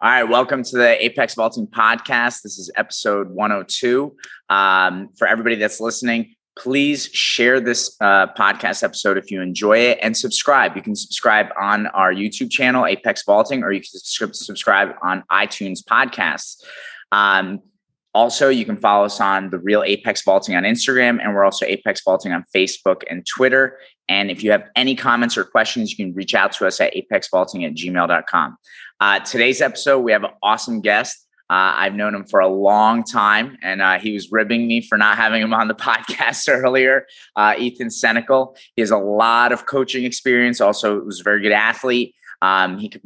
All right, welcome to the Apex Vaulting Podcast. This is episode 102. Um, for everybody that's listening, please share this uh, podcast episode if you enjoy it and subscribe. You can subscribe on our YouTube channel, Apex Vaulting, or you can subscribe on iTunes podcasts. Um, also, you can follow us on the Real Apex Vaulting on Instagram, and we're also Apex Vaulting on Facebook and Twitter. And if you have any comments or questions, you can reach out to us at apexvaulting at gmail.com. Uh, today's episode, we have an awesome guest. Uh, I've known him for a long time, and uh, he was ribbing me for not having him on the podcast earlier. Uh, Ethan Senecal. He has a lot of coaching experience. Also, was a very good athlete. Um, he could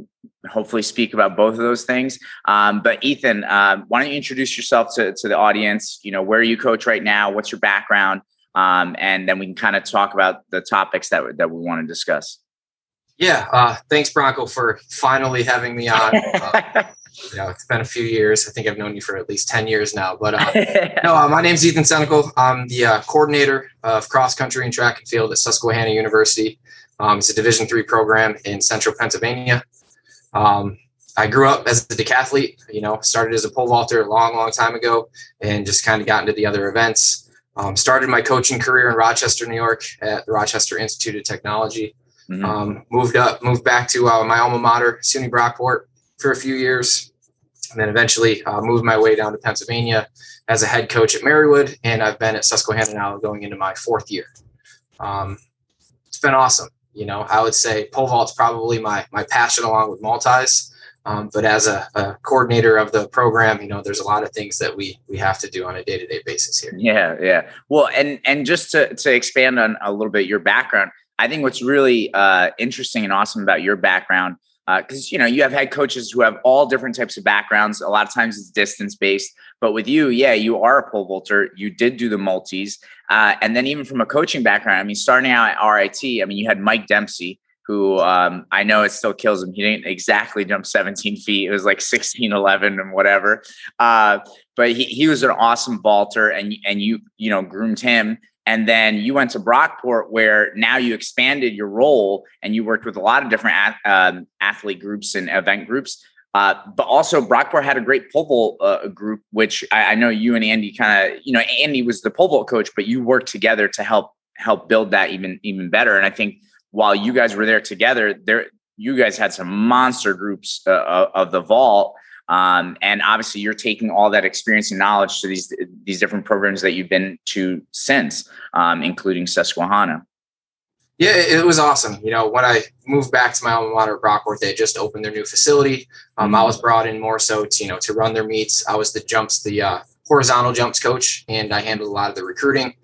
hopefully speak about both of those things. Um, but Ethan, uh, why don't you introduce yourself to, to the audience? You know, where you coach right now? What's your background? Um, and then we can kind of talk about the topics that that we want to discuss. Yeah, uh, thanks Bronco for finally having me on. Uh, you know, it's been a few years. I think I've known you for at least ten years now. But uh, no, uh, my name's Ethan Senecal. I'm the uh, coordinator of cross country and track and field at Susquehanna University. Um, it's a Division three program in Central Pennsylvania. Um, I grew up as a decathlete, you know, started as a pole vaulter a long, long time ago and just kind of got into the other events. Um, started my coaching career in Rochester, New York at the Rochester Institute of Technology. Mm-hmm. Um, moved up, moved back to uh, my alma mater, SUNY Brockport, for a few years. And then eventually uh, moved my way down to Pennsylvania as a head coach at Marywood. And I've been at Susquehanna now going into my fourth year. Um, it's been awesome. You know, I would say pole vault's probably my my passion along with multis. Um, but as a, a, coordinator of the program, you know, there's a lot of things that we we have to do on a day to day basis here. Yeah, yeah. Well, and and just to to expand on a little bit your background, I think what's really uh, interesting and awesome about your background because uh, you know you have head coaches who have all different types of backgrounds. A lot of times it's distance based, but with you, yeah, you are a pole vaulter. You did do the multis, uh, and then even from a coaching background, I mean, starting out at RIT, I mean, you had Mike Dempsey, who um, I know it still kills him. He didn't exactly jump 17 feet; it was like 16, 11, and whatever. Uh, but he, he was an awesome vaulter, and and you you know groomed him. And then you went to Brockport, where now you expanded your role and you worked with a lot of different um, athlete groups and event groups. Uh, but also, Brockport had a great pole vault uh, group, which I, I, know you and Andy kind of, you know, Andy was the pole vault coach, but you worked together to help help build that even even better. And I think while you guys were there together, there you guys had some monster groups uh, of the vault um, and obviously, you're taking all that experience and knowledge to these these different programs that you've been to since, um, including Susquehanna. Yeah, it was awesome. You know, when I moved back to my alma mater at Brockport, they just opened their new facility. Um, mm-hmm. I was brought in more so to you know to run their meets. I was the jumps, the uh, horizontal jumps coach, and I handled a lot of the recruiting.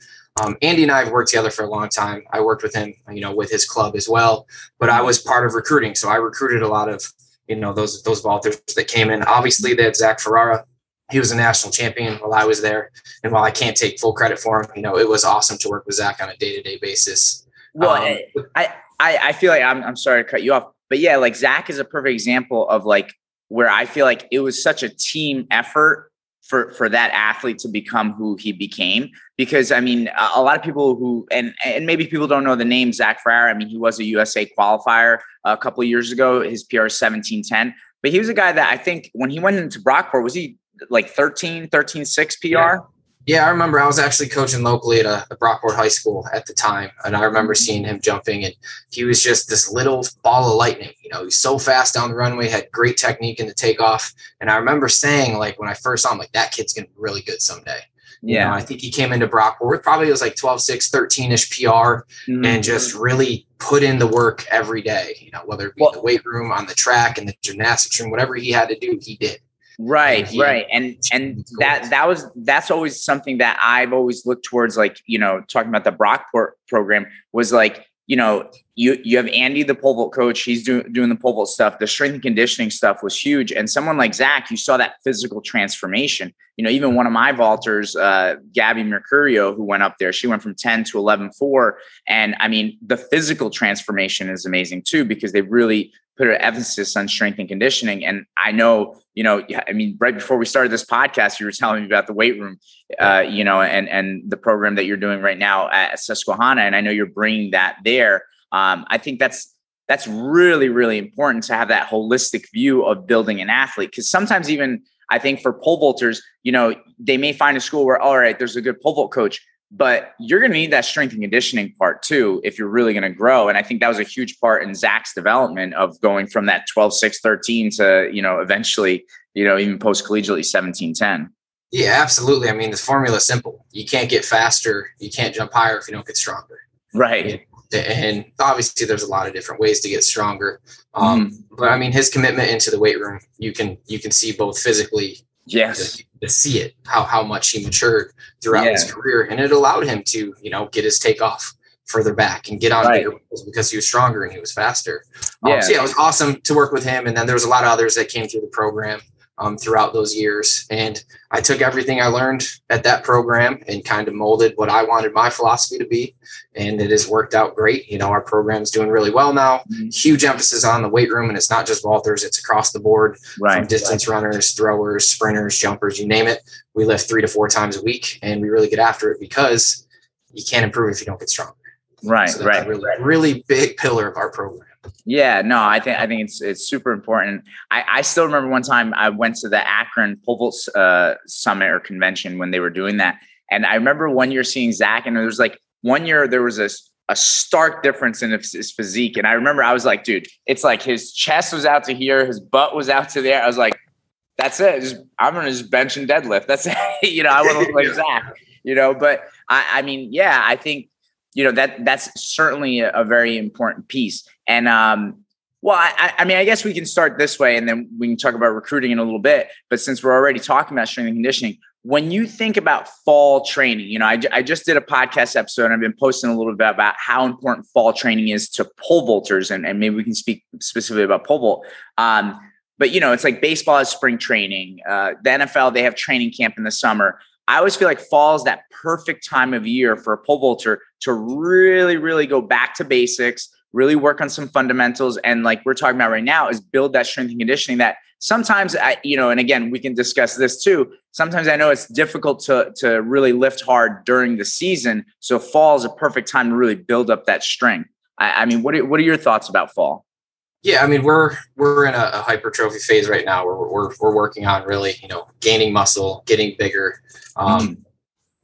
Um, Andy and I have worked together for a long time. I worked with him, you know, with his club as well. But I was part of recruiting, so I recruited a lot of you know those those vaulters that came in. Obviously, they had Zach Ferrara. He was a national champion while I was there, and while I can't take full credit for him, you know it was awesome to work with Zach on a day to day basis. Well, um, I, I I feel like I'm I'm sorry to cut you off, but yeah, like Zach is a perfect example of like where I feel like it was such a team effort for for that athlete to become who he became because i mean a, a, lot of people who and and maybe people don't know the name zach Ferrara. i mean he was a usa qualifier a couple of years ago his pr is 1710 but he was a guy that i think when he went into brockport was he like 13 13 6 pr yeah. Yeah, I remember I was actually coaching locally at a, a Brockport High School at the time, and I remember seeing him jumping, and he was just this little ball of lightning. You know, he's so fast down the runway, had great technique in the takeoff, and I remember saying, like when I first saw him, like that kid's gonna be really good someday. Yeah, you know, I think he came into Brockport probably was like 12, 6, 13 ish PR, mm-hmm. and just really put in the work every day. You know, whether it be well, the weight room, on the track, in the gymnastics room, whatever he had to do, he did. Right, right. And and that that was that's always something that I've always looked towards like, you know, talking about the Brockport program was like, you know, you you have Andy the pole vault coach, he's doing doing the pole vault stuff. The strength and conditioning stuff was huge. And someone like Zach, you saw that physical transformation. You know, even one of my vaulters, uh, Gabby Mercurio, who went up there, she went from 10 to 11 4. And I mean, the physical transformation is amazing too, because they really put an emphasis on strength and conditioning. And I know, you know, I mean, right before we started this podcast, you were telling me about the weight room, uh, you know, and and the program that you're doing right now at Susquehanna, and I know you're bringing that there. Um, I think that's that's really, really important to have that holistic view of building an athlete. Because sometimes, even I think for pole vaulters, you know, they may find a school where, all right, there's a good pole vault coach, but you're going to need that strength and conditioning part too if you're really going to grow. And I think that was a huge part in Zach's development of going from that 12, 6, 13 to, you know, eventually, you know, even post collegiately 17, 10. Yeah, absolutely. I mean, the formula is simple. You can't get faster. You can't jump higher if you don't get stronger. Right and obviously there's a lot of different ways to get stronger um, mm but i mean his commitment into the weight room you can you can see both physically yes to, to see it how how much he matured throughout yeah. his career and it allowed him to you know get his takeoff further back and get on right. bigger because he was stronger and he was faster um, yeah. so yeah it was awesome to work with him and then there was a lot of others that came through the program um, throughout those years. And I took everything I learned at that program and kind of molded what I wanted my philosophy to be. And it has worked out great. You know, our program's doing really well now. Mm-hmm. Huge emphasis on the weight room. And it's not just vaulters, it's across the board right. from distance right. runners, throwers, sprinters, jumpers, you name it. We lift three to four times a week and we really get after it because you can't improve if you don't get stronger. Right, so right. really, really big pillar of our program. Yeah, no, I think I think it's it's super important. I, I still remember one time I went to the Akron pole vault uh, summit or convention when they were doing that, and I remember one year seeing Zach, and there was like one year there was a a stark difference in his, his physique, and I remember I was like, dude, it's like his chest was out to here, his butt was out to there. I was like, that's it. Just, I'm gonna just bench and deadlift. That's it. you know, I want to look like Zach. You know, but I, I mean, yeah, I think you know that that's certainly a, a very important piece. And um, well, I, I, mean, I guess we can start this way, and then we can talk about recruiting in a little bit. But since we're already talking about strength and conditioning, when you think about fall training, you know, I, I just did a podcast episode. and I've been posting a little bit about how important fall training is to pole vaulters, and, and maybe we can speak specifically about pole vault. Um, but you know, it's like baseball has spring training. Uh, the NFL they have training camp in the summer. I always feel like fall is that perfect time of year for a pole vaulter to really, really go back to basics, really work on some fundamentals. And like we're talking about right now, is build that strength and conditioning that sometimes I, you know, and again, we can discuss this too. Sometimes I know it's difficult to to really lift hard during the season. So fall is a perfect time to really build up that strength. I, I mean, what are, what are your thoughts about fall? Yeah, I mean we're we're in a, a hypertrophy phase right now. We're, we're we're working on really you know gaining muscle, getting bigger. Um, mm-hmm.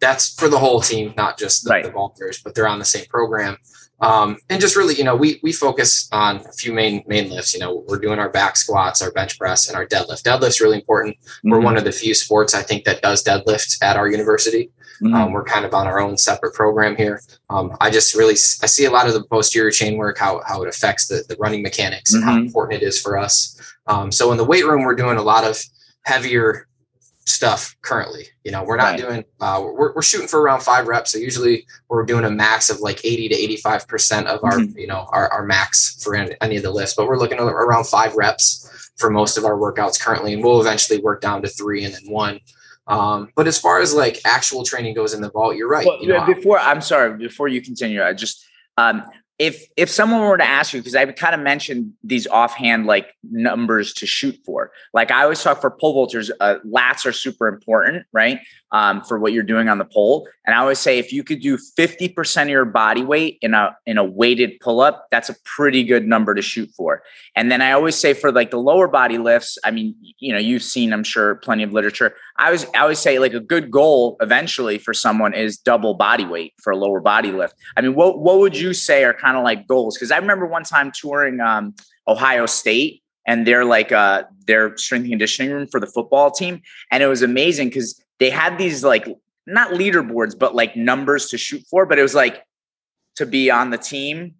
That's for the whole team, not just the, right. the but they're on the same program. Um, and just really, you know, we we focus on a few main main lifts. You know, we're doing our back squats, our bench press, and our deadlift. Deadlift's really important. Mm-hmm. We're one of the few sports I think that does deadlift at our university. Mm-hmm. Um, we're kind of on our own separate program here. Um, I just really I see a lot of the posterior chain work, how how it affects the the running mechanics, mm-hmm. and how mm-hmm. important it is for us. Um, so in the weight room, we're doing a lot of heavier stuff currently. You know, we're not right. doing, uh, we're, we're shooting for around five reps. So usually we're doing a max of like 80 to 85% of our, mm-hmm. you know, our, our max for any, any of the lifts, but we're looking at around five reps for most of our workouts currently. And we'll eventually work down to three and then one. Um, but as far as like actual training goes in the vault, you're right. Well, you know, before I'm sorry, before you continue, I just, um, if if someone were to ask you because i kind of mentioned these offhand like numbers to shoot for. Like i always talk for pole vaulters uh, lats are super important right um, for what you're doing on the pole. And i always say if you could do 50% of your body weight in a in a weighted pull-up that's a pretty good number to shoot for. And then i always say for like the lower body lifts i mean you know you've seen i'm sure plenty of literature. I always i always say like a good goal eventually for someone is double body weight for a lower body lift. I mean what what would you say are kind of like goals. Because I remember one time touring um, Ohio State and they're like uh, their strength conditioning room for the football team, and it was amazing because they had these like not leaderboards but like numbers to shoot for, but it was like to be on the team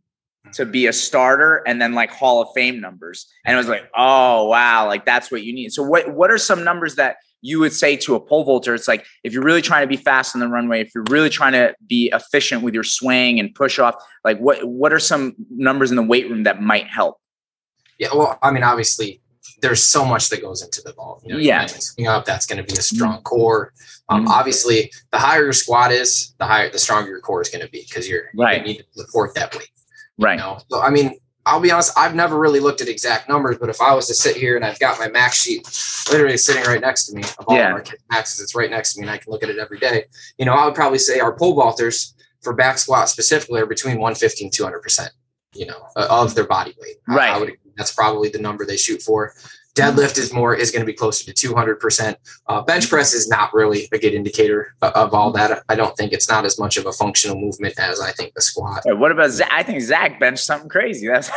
to be a starter and then like hall of fame numbers. And it was like oh wow like that's what you need. So what what are some numbers that you would say to a pole vaulter, it's like if you're really trying to be fast on the runway, if you're really trying to be efficient with your swing and push off, like what what are some numbers in the weight room that might help? Yeah, well, I mean, obviously, there's so much that goes into the vault. You know, yeah, swing up, that's going to be a strong mm-hmm. core. Um, mm-hmm. Obviously, the higher your squat is, the higher, the stronger your core is going to be because you're right. You need to support that weight. Right. You know? So, I mean, I'll be honest, I've never really looked at exact numbers, but if I was to sit here and I've got my max sheet literally sitting right next to me of all yeah. of our maxes, it's right next to me and I can look at it every day. You know, I would probably say our pole vaulters for back squat specifically are between 150 and 200%. you know, uh, of their body weight. Right. I, I would, that's probably the number they shoot for. Deadlift is more is going to be closer to 200%. Uh, bench press is not really a good indicator of, of, all that. I don't think it's not as much of a functional movement as I think the squat. What about Zach? I think Zach benched something crazy. That's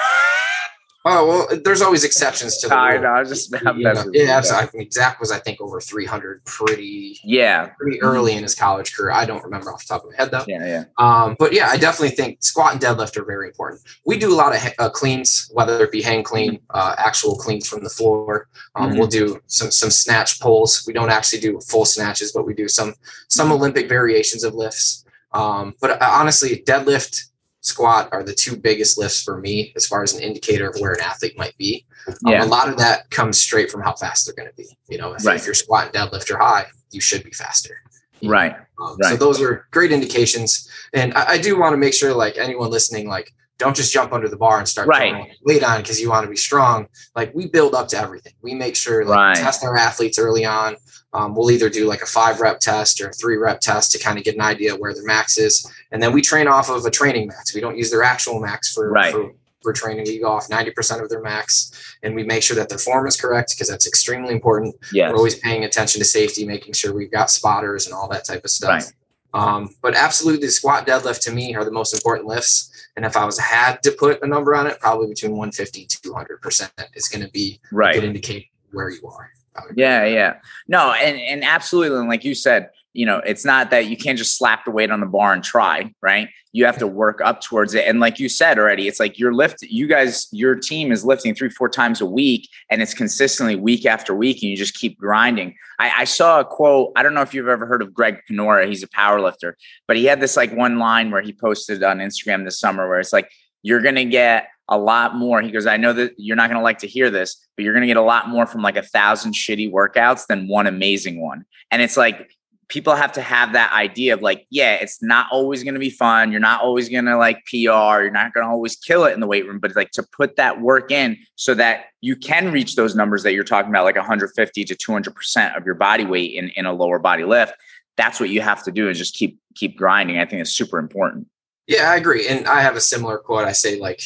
Oh well, there's always exceptions to the I rule. know. I was just You know, yeah, so I mean, Zach was I think over 300 pretty yeah, pretty early in his college career. I don't remember off the top of my head though. yeah, yeah. Um, but yeah, I definitely think squat and deadlift are very important. We do a lot of uh, cleans, whether it be hang clean, uh, actual cleans from the floor. Um, Mhm. We'll do some some snatch pulls. We don't actually do full snatches, but we do some some Olympic variations of lifts. Um, but uh, honestly, deadlift, squat are the two biggest lifts for me as far as an indicator of where an athlete might be. Um, Yeah. a lot of that comes straight from how fast they're going to be. You know, if, Right. if your squat and deadlift are high, you should be faster. Right. Um, So those are great indications. And I, I do want to make sure, like anyone listening, like don't just jump under the bar and start Right. weight on because you want to be strong. Like we build up to everything. We make sure like Right. test our athletes early on. Um, we'll either do like a five rep test or a three rep test to kind of get an idea where their max is, and then we train off of a training max. We don't use their actual max for Right. for, for training. We go off ninety percent of their max, and we make sure that their form is correct because that's extremely important. Yes. We're always paying attention to safety, making sure we've got spotters and all that type of stuff. Right. Um, but absolutely, squat, deadlift to me are the most important lifts. And if I was had to put a number on it, probably between 150 and 200 percent is going to be a Right. good indicator where you are. Yeah, yeah. No, and and absolutely. And like you said, you know, it's not that you can't just slap the weight on the bar and try, right? You have to work up towards it. And like you said already, it's like you're lift you guys, your team is lifting three, four times a week, and it's consistently week after week, and you just keep grinding. I, I saw a quote. I don't know if you've ever heard of Greg Panora. He's a power lifter, but he had this like one line where he posted on Instagram this summer where it's like, you're gonna get a lot more. He goes, I know that you're not going to like to hear this, but you're going to get a lot more from like a thousand shitty workouts than one amazing one. And it's like people have to have that idea of like, yeah, it's not always going to be fun. You're not always going to like PR. You're not going to always kill it in the weight room, but it's like to put that work in so that you can reach those numbers that you're talking about, like 150 to 200% of your body weight in, in a lower body lift. That's what you have to do is just keep, keep grinding. I think it's super important. Yeah, I agree. And I have a similar quote. I say like,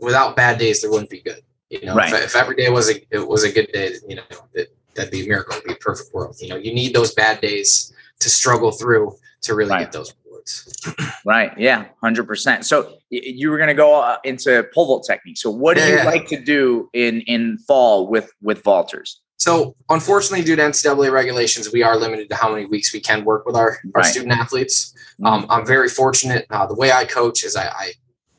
without bad days, there wouldn't be good. You know, Right. if, if every day was a it was a good day, you know, it, that'd be a miracle. It'd be a perfect world. You know, you need those bad days to struggle through to really Right. get those rewards. Right. Yeah. Hundred percent. So you were going to go uh, into pole vault technique. So what do Yeah, you yeah. like to do in in fall with with vaulters? So unfortunately, due to NCAA regulations, we are limited to how many weeks we can work with our, our Right. Mm-hmm. student athletes. Um, I'm very fortunate. Uh, the way I coach is I, I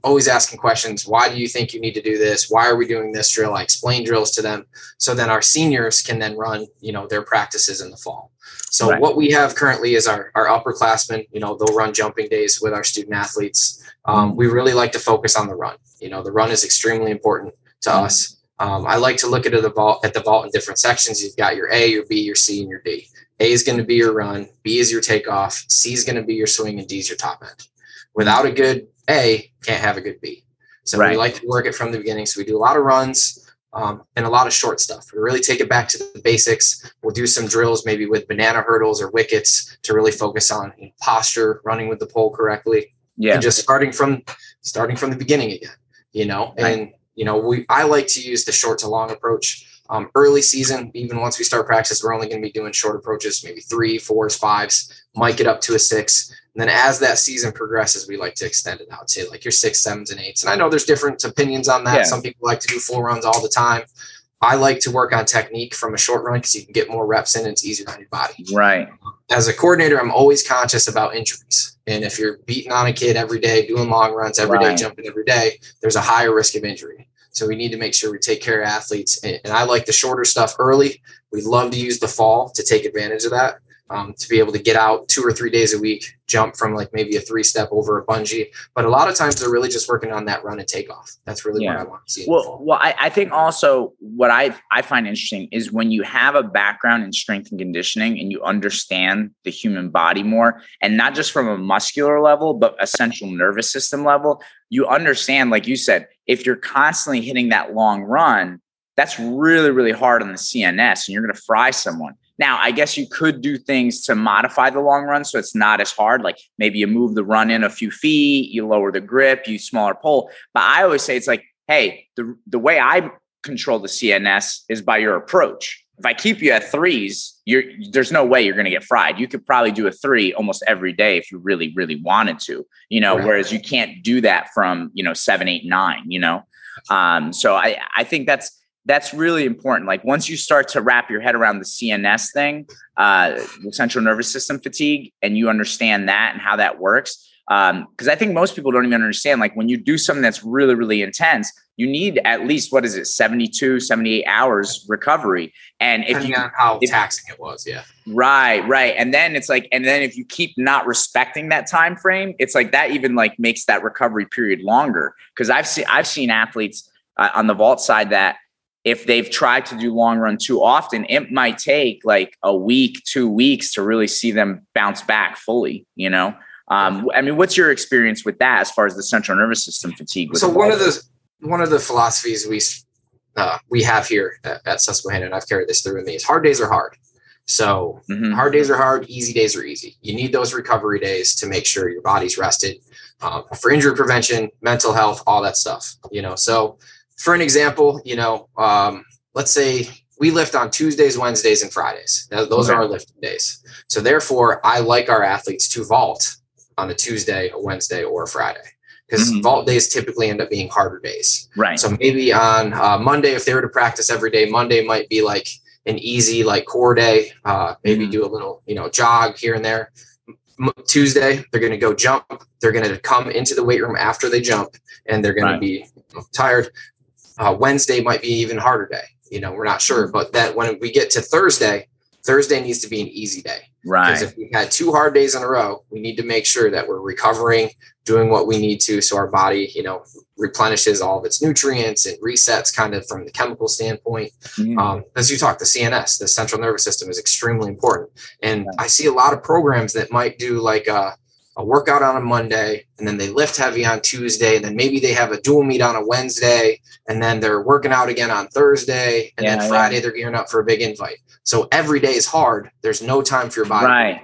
always asking questions. Why do you think you need to do this? Why are we doing this drill? I explain drills to them. So then our seniors can then run, you know, their practices in the fall. So Right. what we have currently is our, our upperclassmen, you know, they'll run jumping days with our student athletes. Um, we really like to focus on the run. You know, the run is extremely important to Mhm. us. Um, I like to look at the vault at the vault in different sections. You've got your A, your B, your C, and your D. A is going to be your run, B is your takeoff, C is going to be your swing, and D is your top end. Without a good A, can't have a good B. So Right. we like to work it from the beginning. So we do a lot of runs um, and a lot of short stuff. We really take it back to the basics. We'll do some drills, maybe with banana hurdles or wickets, to really focus on you know, posture, running with the pole correctly, Yeah. and just starting from starting from the beginning again you know Right. and you know we i like to use the short to long approach um, early season even once we start practice we're only going to be doing short approaches maybe three fours fives might get up to a six and then as that season progresses we like to extend it out to like your six sevens and eights and i know there's different opinions on that Yeah. some people like to do full runs all the time i like to work on technique from a short run because you can get more reps in and it's easier on your body Right. as a coordinator, I'm always conscious about injuries. And if you're beating on a kid every day, doing long runs every day, Right. jumping every day, there's a higher risk of injury. So we need to make sure we take care of athletes. And I like the shorter stuff early. We love to use the fall to take advantage of that. Um, to be able to get out two or three days a week, jump from like maybe a three step over a bungee. But a lot of times they're really just working on that run and takeoff. That's really Yeah. what I want to see. Well, well, I, I think also what I I find interesting is when you have a background in strength and conditioning and you understand the human body more, and not just from a muscular level, but a central nervous system level, you understand, like you said, if you're constantly hitting that long run, that's really, really hard on the CNS and you're going to fry someone. Now, I guess you could do things to modify the long run so it's not as hard. Like maybe you move the run in a few feet, you lower the grip, you smaller pole. But I always say it's like, hey, the, the way I control the CNS is by your approach. If I keep you at threes, you're there's no way you're going to get fried. You could probably do a three almost every day if you really, really wanted to, you know, right. whereas you can't do that from, you know, seven, eight, nine, you know. Um, so I, I think that's that's really important. Like once you start to wrap your head around the CNS thing, uh, the central nervous system fatigue, and you understand that and how that works. Because um, I think most people don't even understand. Like when you do something that's really, really intense, you need at least what is it, 72, 78 hours recovery. And if you how if, taxing it was, yeah. Right, right. And then it's like, and then if you keep not respecting that time frame, it's like that even like makes that recovery period longer. Because I've seen I've seen athletes uh, on the vault side that if they've tried to do long run too often, it might take like a week, two weeks to really see them bounce back fully, you know? Um, I mean, what's your experience with that as far as the central nervous system fatigue? So one of the one of the philosophies we uh, we have here at, at, Susquehanna, and I've carried this through with me, is hard days are hard. So mm-hmm. hard days are hard, easy days are easy. You need those recovery days to make sure your body's rested um, for injury prevention, mental health, all that stuff. You know, so for an example, you know, um, let's say we lift on Tuesdays, Wednesdays, and Fridays. Now, those okay. are our lifting days. So therefore, I like our athletes to vault on a Tuesday, a Wednesday, or a Friday because mm-hmm. vault days typically end up being harder days. Right. So maybe on uh, Monday, if they were to practice every day, Monday might be like an easy like core day. Uh, maybe mm-hmm. do a little you know jog here and there. Tuesday, they're going to go jump. They're going to come into the weight room after they jump, and they're going right. to be tired. Uh, Wednesday might be even harder day. You know, we're not sure, but that when we get to Thursday, Thursday needs to be an easy day. Right. Because if we had two hard days in a row, we need to make sure that we're recovering, doing what we need to, so our body, you know, replenishes all of its nutrients and resets kind of from the chemical standpoint. Mm. Um, as you talk, the CNS, the central nervous system, is extremely important. And I see a lot of programs that might do like a a workout on a Monday and then they lift heavy on Tuesday and then maybe they have a dual meet on a Wednesday and then they're working out again on Thursday and yeah, then Friday yeah. they're gearing up for a big invite. So every day is hard. There's no time for your body. Right.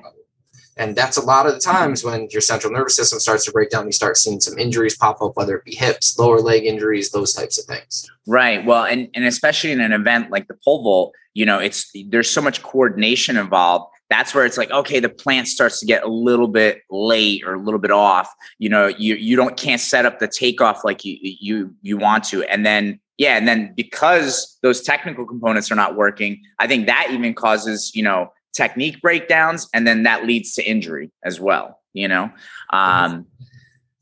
And that's a lot of the times when your central nervous system starts to break down, you start seeing some injuries pop up, whether it be hips, lower leg injuries, those types of things. Right. Well, and, and especially in an event like the pole vault, you know, it's there's so much coordination involved that's where it's like okay the plant starts to get a little bit late or a little bit off. You know you you don't can't set up the takeoff like you you you want to. And then yeah and then because those technical components are not working i think that even causes you know technique breakdowns. And then that leads to injury as well you know? Um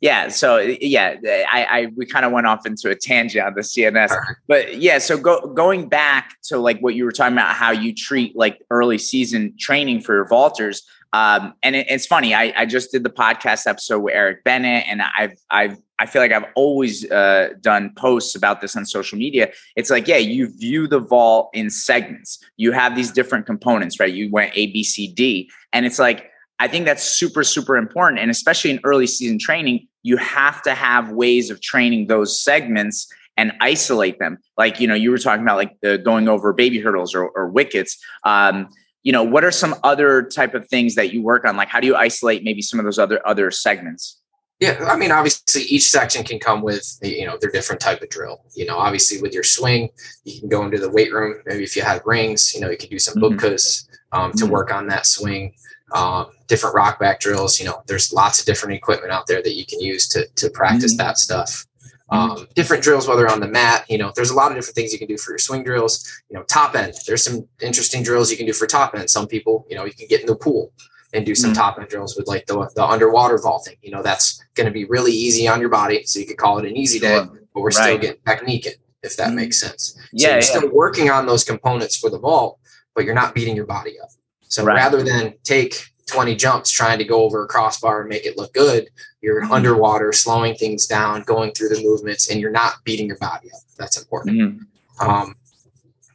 yeah so yeah i, I we kind of went off into a tangent on the cns but yeah so go, going back to like what you were talking about how you treat like early season training for your vaulters um, and it, it's funny I, I just did the podcast episode with eric bennett and i've i've i feel like i've always uh, done posts about this on social media. It's like yeah you view the vault in segments. You have these different components right? You went a b c d and it's like I think that's super, super important. And especially in early season training, you have to have ways of training those segments and isolate them. Like, you know, you were talking about like the going over baby hurdles or, or wickets. Um, you know, what are some other type of things that you work on? Like, how do you isolate maybe some of those other other segments? Yeah, I mean, obviously, each section can come with you know their different type of drill. You know, obviously, with your swing, you can go into the weight room. Maybe if you have rings, you know, you can do some mm-hmm. bubkas um, to mm-hmm. work on that swing um, different rock back drills. You know, there's lots of different equipment out there that you can use to to practice mm-hmm. that stuff. Um, different drills, whether on the mat, you know, there's a lot of different things you can do for your swing drills. You know, top end, there's some interesting drills you can do for top end. Some people, you know, you can get in the pool and do some mm-hmm. top end drills with like the, the underwater vaulting. You know, that's going to be really easy on your body. So you could call it an easy day, but we're right. still getting technique in, if that mm-hmm. makes sense. So yeah, you're yeah. still working on those components for the vault, but you're not beating your body up. So right. rather than take 20 jumps trying to go over a crossbar and make it look good, you're mm-hmm. underwater, slowing things down, going through the movements, and you're not beating your body up. That's important. Mm-hmm. Um,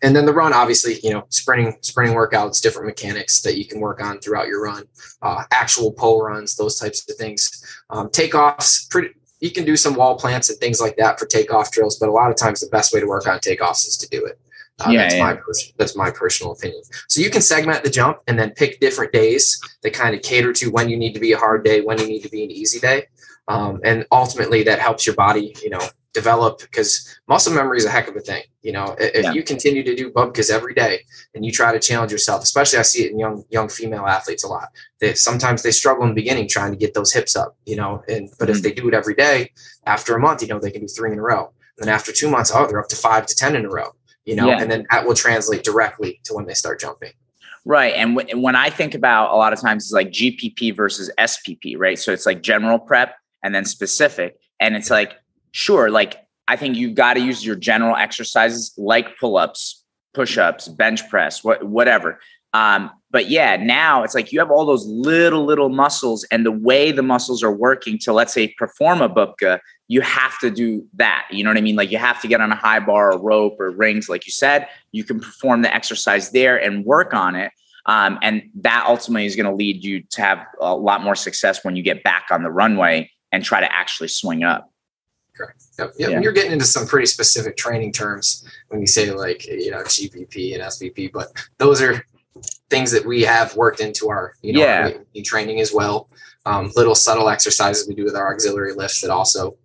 and then the run, obviously, you know, sprinting, sprinting workouts, different mechanics that you can work on throughout your run, uh, actual pole runs, those types of things. Um, takeoffs, pretty you can do some wall plants and things like that for takeoff drills, but a lot of times the best way to work on takeoffs is to do it. Uh, yeah, that's yeah. my that's my personal opinion. So you can segment the jump and then pick different days that kind of cater to when you need to be a hard day, when you need to be an easy day, um, and ultimately that helps your body, you know, develop because muscle memory is a heck of a thing. You know, if yeah. you continue to do bubkas every day and you try to challenge yourself, especially I see it in young young female athletes a lot. They sometimes they struggle in the beginning trying to get those hips up. You know, and but mm-hmm. if they do it every day, after a month, you know, they can do three in a row. And then after two months, oh, they're up to five to ten in a row you know, yeah. and then that will translate directly to when they start jumping. Right. And w- when I think about a lot of times it's like GPP versus SPP, right? So it's like general prep and then specific. And it's like, sure, like I think you've got to use your general exercises like pull ups, push ups, bench press, what, whatever. Um, but yeah, now it's like you have all those little, little muscles, and the way the muscles are working to, let's say, perform a bubka, you have to do that. You know what I mean? Like you have to get on a high bar or rope or rings, like you said. You can perform the exercise there and work on it. Um, and that ultimately is going to lead you to have a lot more success when you get back on the runway and try to actually swing up. Correct. Yep. yep. Yeah. You're getting into some pretty specific training terms when you say like you know GPP and SPP, but those are things that we have worked into our you know yeah. our training as well. Um, little subtle exercises we do with our auxiliary lifts that also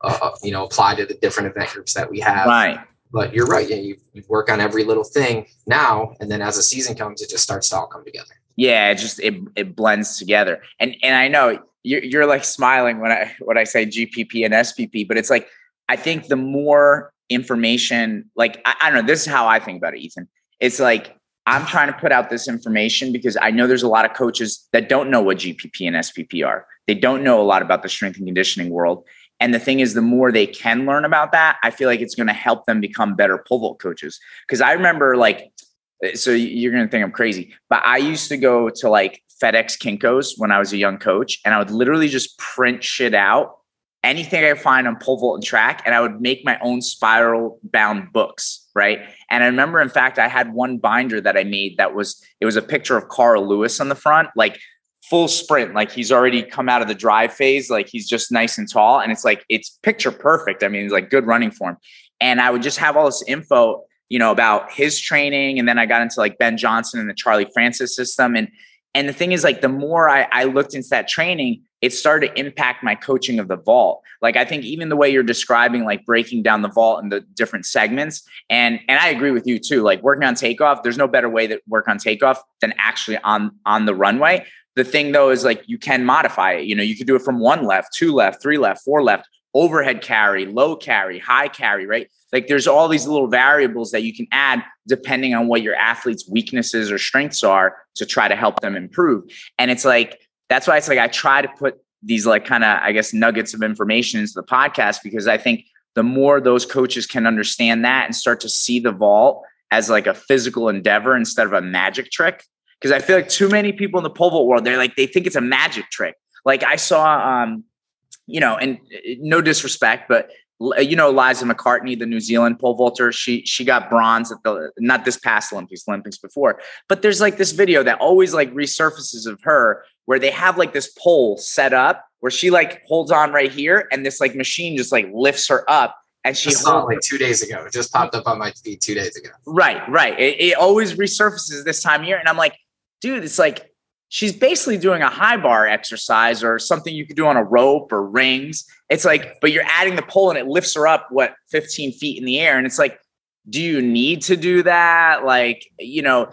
uh, uh, you know apply to the different event groups that we have. Right. But you're right. Yeah, you, you work on every little thing now, and then as the season comes, it just starts to all come together. Yeah, it just it it blends together. And and I know you're you're like smiling when I when I say GPP and SPP, but it's like I think the more information, like I, I don't know, this is how I think about it, Ethan. It's like I'm trying to put out this information because I know there's a lot of coaches that don't know what GPP and SPP are. They don't know a lot about the strength and conditioning world. And the thing is, the more they can learn about that, I feel like it's going to help them become better pole vault coaches. Because I remember, like, so you're going to think I'm crazy, but I used to go to like FedEx Kinkos when I was a young coach, and I would literally just print shit out, anything I find on pole vault and track, and I would make my own spiral bound books, right? And I remember, in fact, I had one binder that I made that was it was a picture of Carl Lewis on the front, like full sprint, like he's already come out of the drive phase, like he's just nice and tall, and it's like it's picture perfect. I mean, it's like good running form, and I would just have all this info. You know about his training, and then I got into like Ben Johnson and the Charlie Francis system, and and the thing is, like, the more I, I looked into that training, it started to impact my coaching of the vault. Like, I think even the way you're describing, like breaking down the vault and the different segments, and and I agree with you too. Like working on takeoff, there's no better way to work on takeoff than actually on on the runway. The thing though is like you can modify it. You know, you could do it from one left, two left, three left, four left, overhead carry, low carry, high carry, right? Like there's all these little variables that you can add depending on what your athlete's weaknesses or strengths are to try to help them improve. And it's like, that's why it's like I try to put these like kind of, I guess, nuggets of information into the podcast because I think the more those coaches can understand that and start to see the vault as like a physical endeavor instead of a magic trick. Because I feel like too many people in the pole vault world, they're like, they think it's a magic trick. Like I saw, um, you know, and uh, no disrespect, but Uh, you know Liza McCartney, the New Zealand pole vaulter. She she got bronze at the not this past Olympics, Olympics before. But there's like this video that always like resurfaces of her where they have like this pole set up where she like holds on right here, and this like machine just like lifts her up. And she saw like two days ago. It just popped up on my feed two days ago. Right, right. It, it always resurfaces this time of year, and I'm like, dude, it's like she's basically doing a high bar exercise or something you could do on a rope or rings. It's like, but you're adding the pole and it lifts her up, what, 15 feet in the air. And it's like, do you need to do that? Like, you know,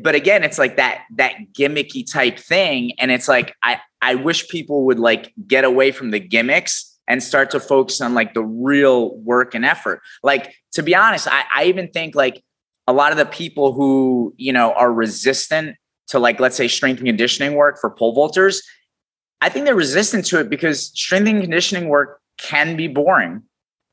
but again, it's like that, that gimmicky type thing. And it's like, I, I wish people would like get away from the gimmicks and start to focus on like the real work and effort. Like, to be honest, I, I even think like a lot of the people who, you know, are resistant to like let's say strength and conditioning work for pole vaulters, I think they're resistant to it because strength and conditioning work can be boring.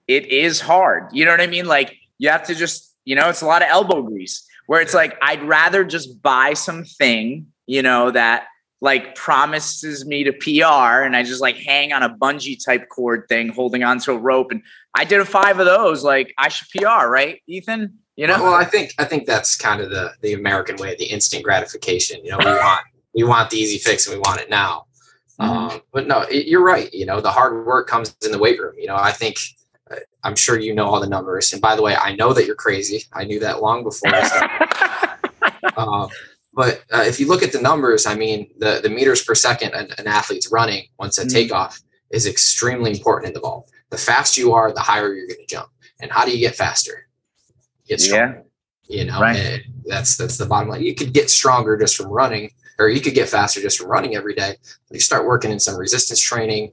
It is hard. You know what I mean? Like you have to just, you know, it's a lot of elbow grease where it's like I'd rather just buy something, you know, that like promises me to PR and I just like hang on a bungee type cord thing holding onto a rope and I did a five of those like I should PR, right? Ethan? You know, well, I think I think that's kind of the the American way, the instant gratification. You know, we want we want the easy fix and we want it now. Mm-hmm. Um, but no, it, you're right. You know, the hard work comes in the weight room. You know, I think uh, I'm sure you know all the numbers. And by the way, I know that you're crazy. I knew that long before. um, but uh, if you look at the numbers, I mean, the, the meters per second an, an athlete's running once a mm-hmm. takeoff is extremely important in the vault. The faster you are, the higher you're going to jump. And how do you get faster? Get stronger. Yeah. You know, right. that's that's the bottom line. You could get stronger just from running, or you could get faster just from running every day. You start working in some resistance training,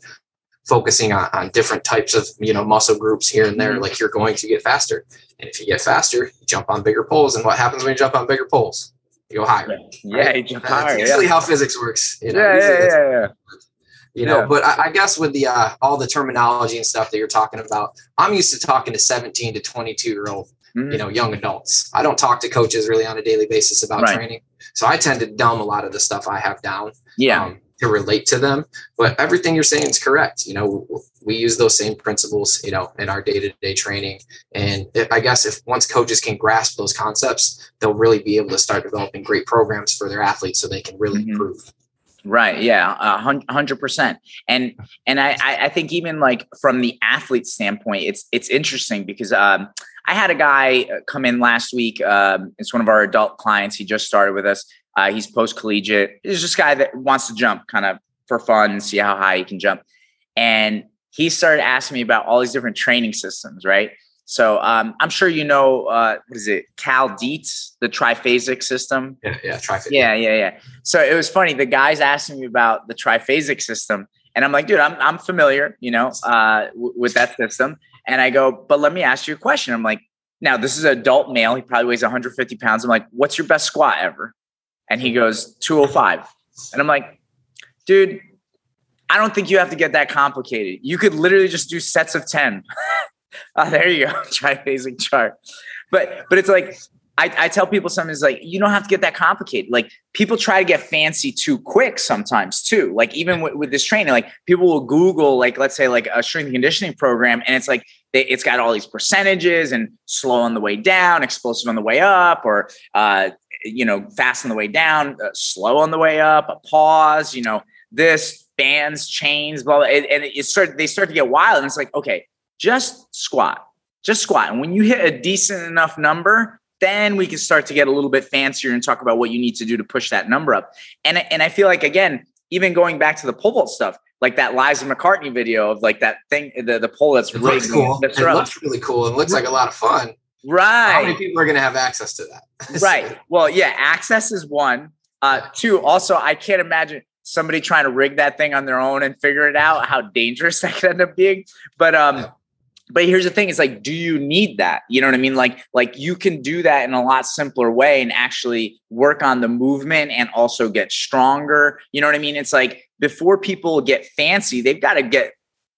focusing on, on different types of you know muscle groups here and there, mm-hmm. like you're going to get faster. And if you get faster, you jump on bigger poles. And what happens when you jump on bigger poles? You go higher. Yeah, right? you jump higher. That's usually yeah. how physics works. You know? yeah, yeah, yeah, yeah you know yeah. but I, I, guess with the uh, all the terminology and stuff that you're talking about i'm used to talking to 17 to 22 year old mm-hmm. you know young adults i don't talk to coaches really on a daily basis about right. training so i tend to dumb a lot of the stuff i have down yeah um, to relate to them but everything you're saying is correct you know we use those same principles you know in our day-to-day training and i guess if once coaches can grasp those concepts they'll really be able to start developing great programs for their athletes so they can really mm-hmm. improve Right. Yeah. hundred percent. And and I I think even like from the athlete standpoint, it's it's interesting because um, I had a guy uh, come in last week. Um, it's one of our adult clients. He just started with us. Uh, he's post collegiate. He's just a guy that wants to jump kind of for fun and see how high he can jump. And he started asking me about all these different training systems. Right. So um, I'm sure you know uh, what is it, Cal Dietz, the triphasic system. Yeah, yeah, triphasic. Yeah, yeah, yeah. So it was funny. The guys asking me about the triphasic system, and I'm like, dude, I'm I'm familiar, you know, uh, w- with that system. And I go, but let me ask you a question. I'm like, now this is an adult male. He probably weighs 150 pounds. I'm like, what's your best squat ever? And he goes 205. And I'm like, dude, I don't think you have to get that complicated. You could literally just do sets of 10. Oh, there you go. Triphasic chart. But but it's like I, I tell people sometimes like you don't have to get that complicated. Like people try to get fancy too quick sometimes too. Like even with, with this training, like people will Google like let's say like a strength conditioning program, and it's like it's got all these percentages and slow on the way down, explosive on the way up, or uh, you know fast on the way down, uh, slow on the way up, a pause. You know this bands, chains, blah, blah and, and it start they start to get wild, and it's like okay just squat, just squat. And when you hit a decent enough number, then we can start to get a little bit fancier and talk about what you need to do to push that number up. And, and I feel like, again, even going back to the pole vault stuff, like that Liza McCartney video of like that thing, the, the pole that's really cool. It looks really cool and looks like a lot of fun. Right. How many people are going to have access to that? right. Well, yeah, access is one. Uh, two, also, I can't imagine somebody trying to rig that thing on their own and figure it out, how dangerous that could end up being. But um, yeah but here's the thing it's like do you need that you know what i mean like like you can do that in a lot simpler way and actually work on the movement and also get stronger you know what i mean it's like before people get fancy they've got to get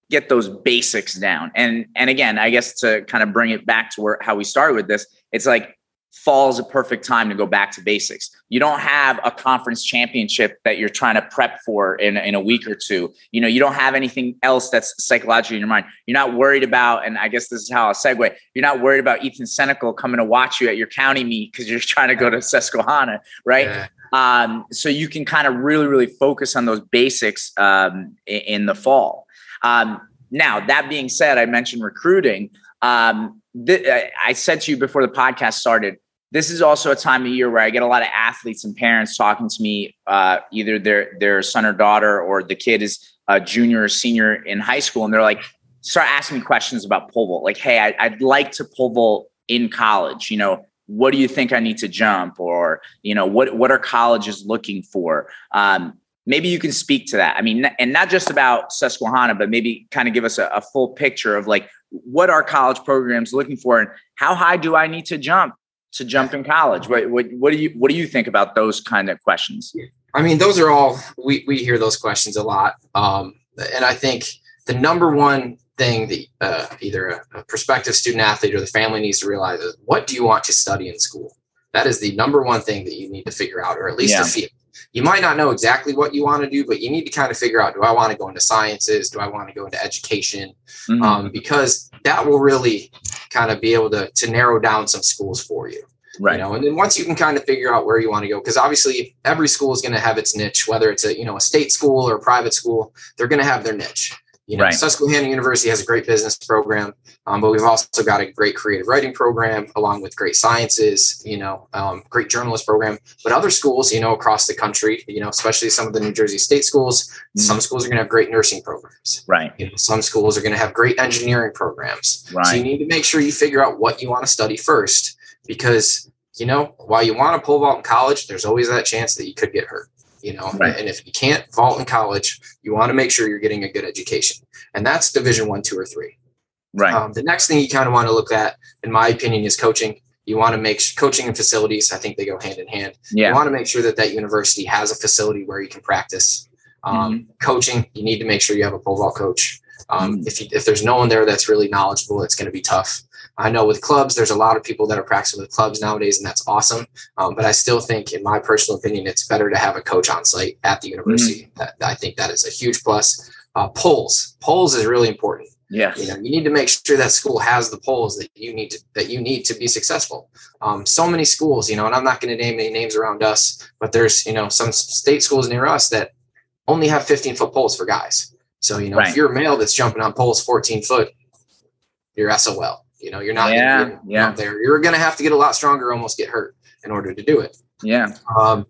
get those basics down and and again i guess to kind of bring it back to where how we started with this it's like fall is a perfect time to go back to basics. You don't have a conference championship that you're trying to prep for in, in a week or two. You know, you don't have anything else that's psychologically in your mind. You're not worried about, and I guess this is how I'll segue, you're not worried about Ethan Senecal coming to watch you at your county meet because you're trying to go to Susquehanna, right? Yeah. Um, so you can kind of really, really focus on those basics um, in, the fall. Um, now, that being said, I mentioned recruiting. Um, th- I said to you before the podcast started, this is also a time of year where I get a lot of athletes and parents talking to me, uh, either their their son or daughter, or the kid is a junior or senior in high school, and they're like, start asking me questions about pole vault. Like, hey, I, would like to pole vault in college. You know, what do you think I need to jump, or you know, what what are colleges looking for? Um, maybe you can speak to that. I mean, and not just about Susquehanna, but maybe kind of give us a, a full picture of like what are college programs looking for, and how high do I need to jump to jump in college? What, what, what do you what do you think about those kind of questions? I mean, those are all we we hear those questions a lot, um, and I think the number one thing that uh, either a, a, prospective student athlete or the family needs to realize is what do you want to study in school? That is the number one thing that you need to figure out, or at least yeah. You might not know exactly what you want to do, but you need to kind of figure out: Do I want to go into sciences? Do I want to go into education? Mm-hmm. Um, because that will really kind of be able to to narrow down some schools for you. Right. You know, and then once you can kind of figure out where you want to go, because obviously every school is going to have its niche, whether it's a you know a state school or a private school, they're going to have their niche. You know, right. Susquehanna University has a great business program, um, but we've also got a great creative writing program along with great sciences, you know, um, great journalist program. But other schools, you know, across the country, you know, especially some of the New Jersey state schools, mm-hmm. some schools are going to have great nursing programs. Right. You know, some schools are going to have great engineering programs. Right. So you need to make sure you figure out what you want to study first because, you know, while you want to pull vault in college, there's always that chance that you could get hurt you know right. and if you can't vault in college you want to make sure you're getting a good education and that's division one two or three right um, the next thing you kind of want to look at in my opinion is coaching you want to make coaching and facilities i think they go hand in hand yeah. you want to make sure that that university has a facility where you can practice um, mm-hmm. coaching you need to make sure you have a pole vault coach um, mm-hmm. if, you, if there's no one there that's really knowledgeable it's going to be tough I know with clubs, there's a lot of people that are practicing with clubs nowadays, and that's awesome. Um, but I still think, in my personal opinion, it's better to have a coach on site at the university. Mm-hmm. That, I think that is a huge plus. Uh, poles, poles is really important. Yeah, you know, you need to make sure that school has the poles that you need to that you need to be successful. Um, so many schools, you know, and I'm not going to name any names around us, but there's you know some state schools near us that only have 15 foot poles for guys. So you know, right. if you're a male that's jumping on poles 14 foot, you're SOL. You know, you're not yeah, yeah. there. You're going to have to get a lot stronger, almost get hurt in order to do it. Yeah. Um,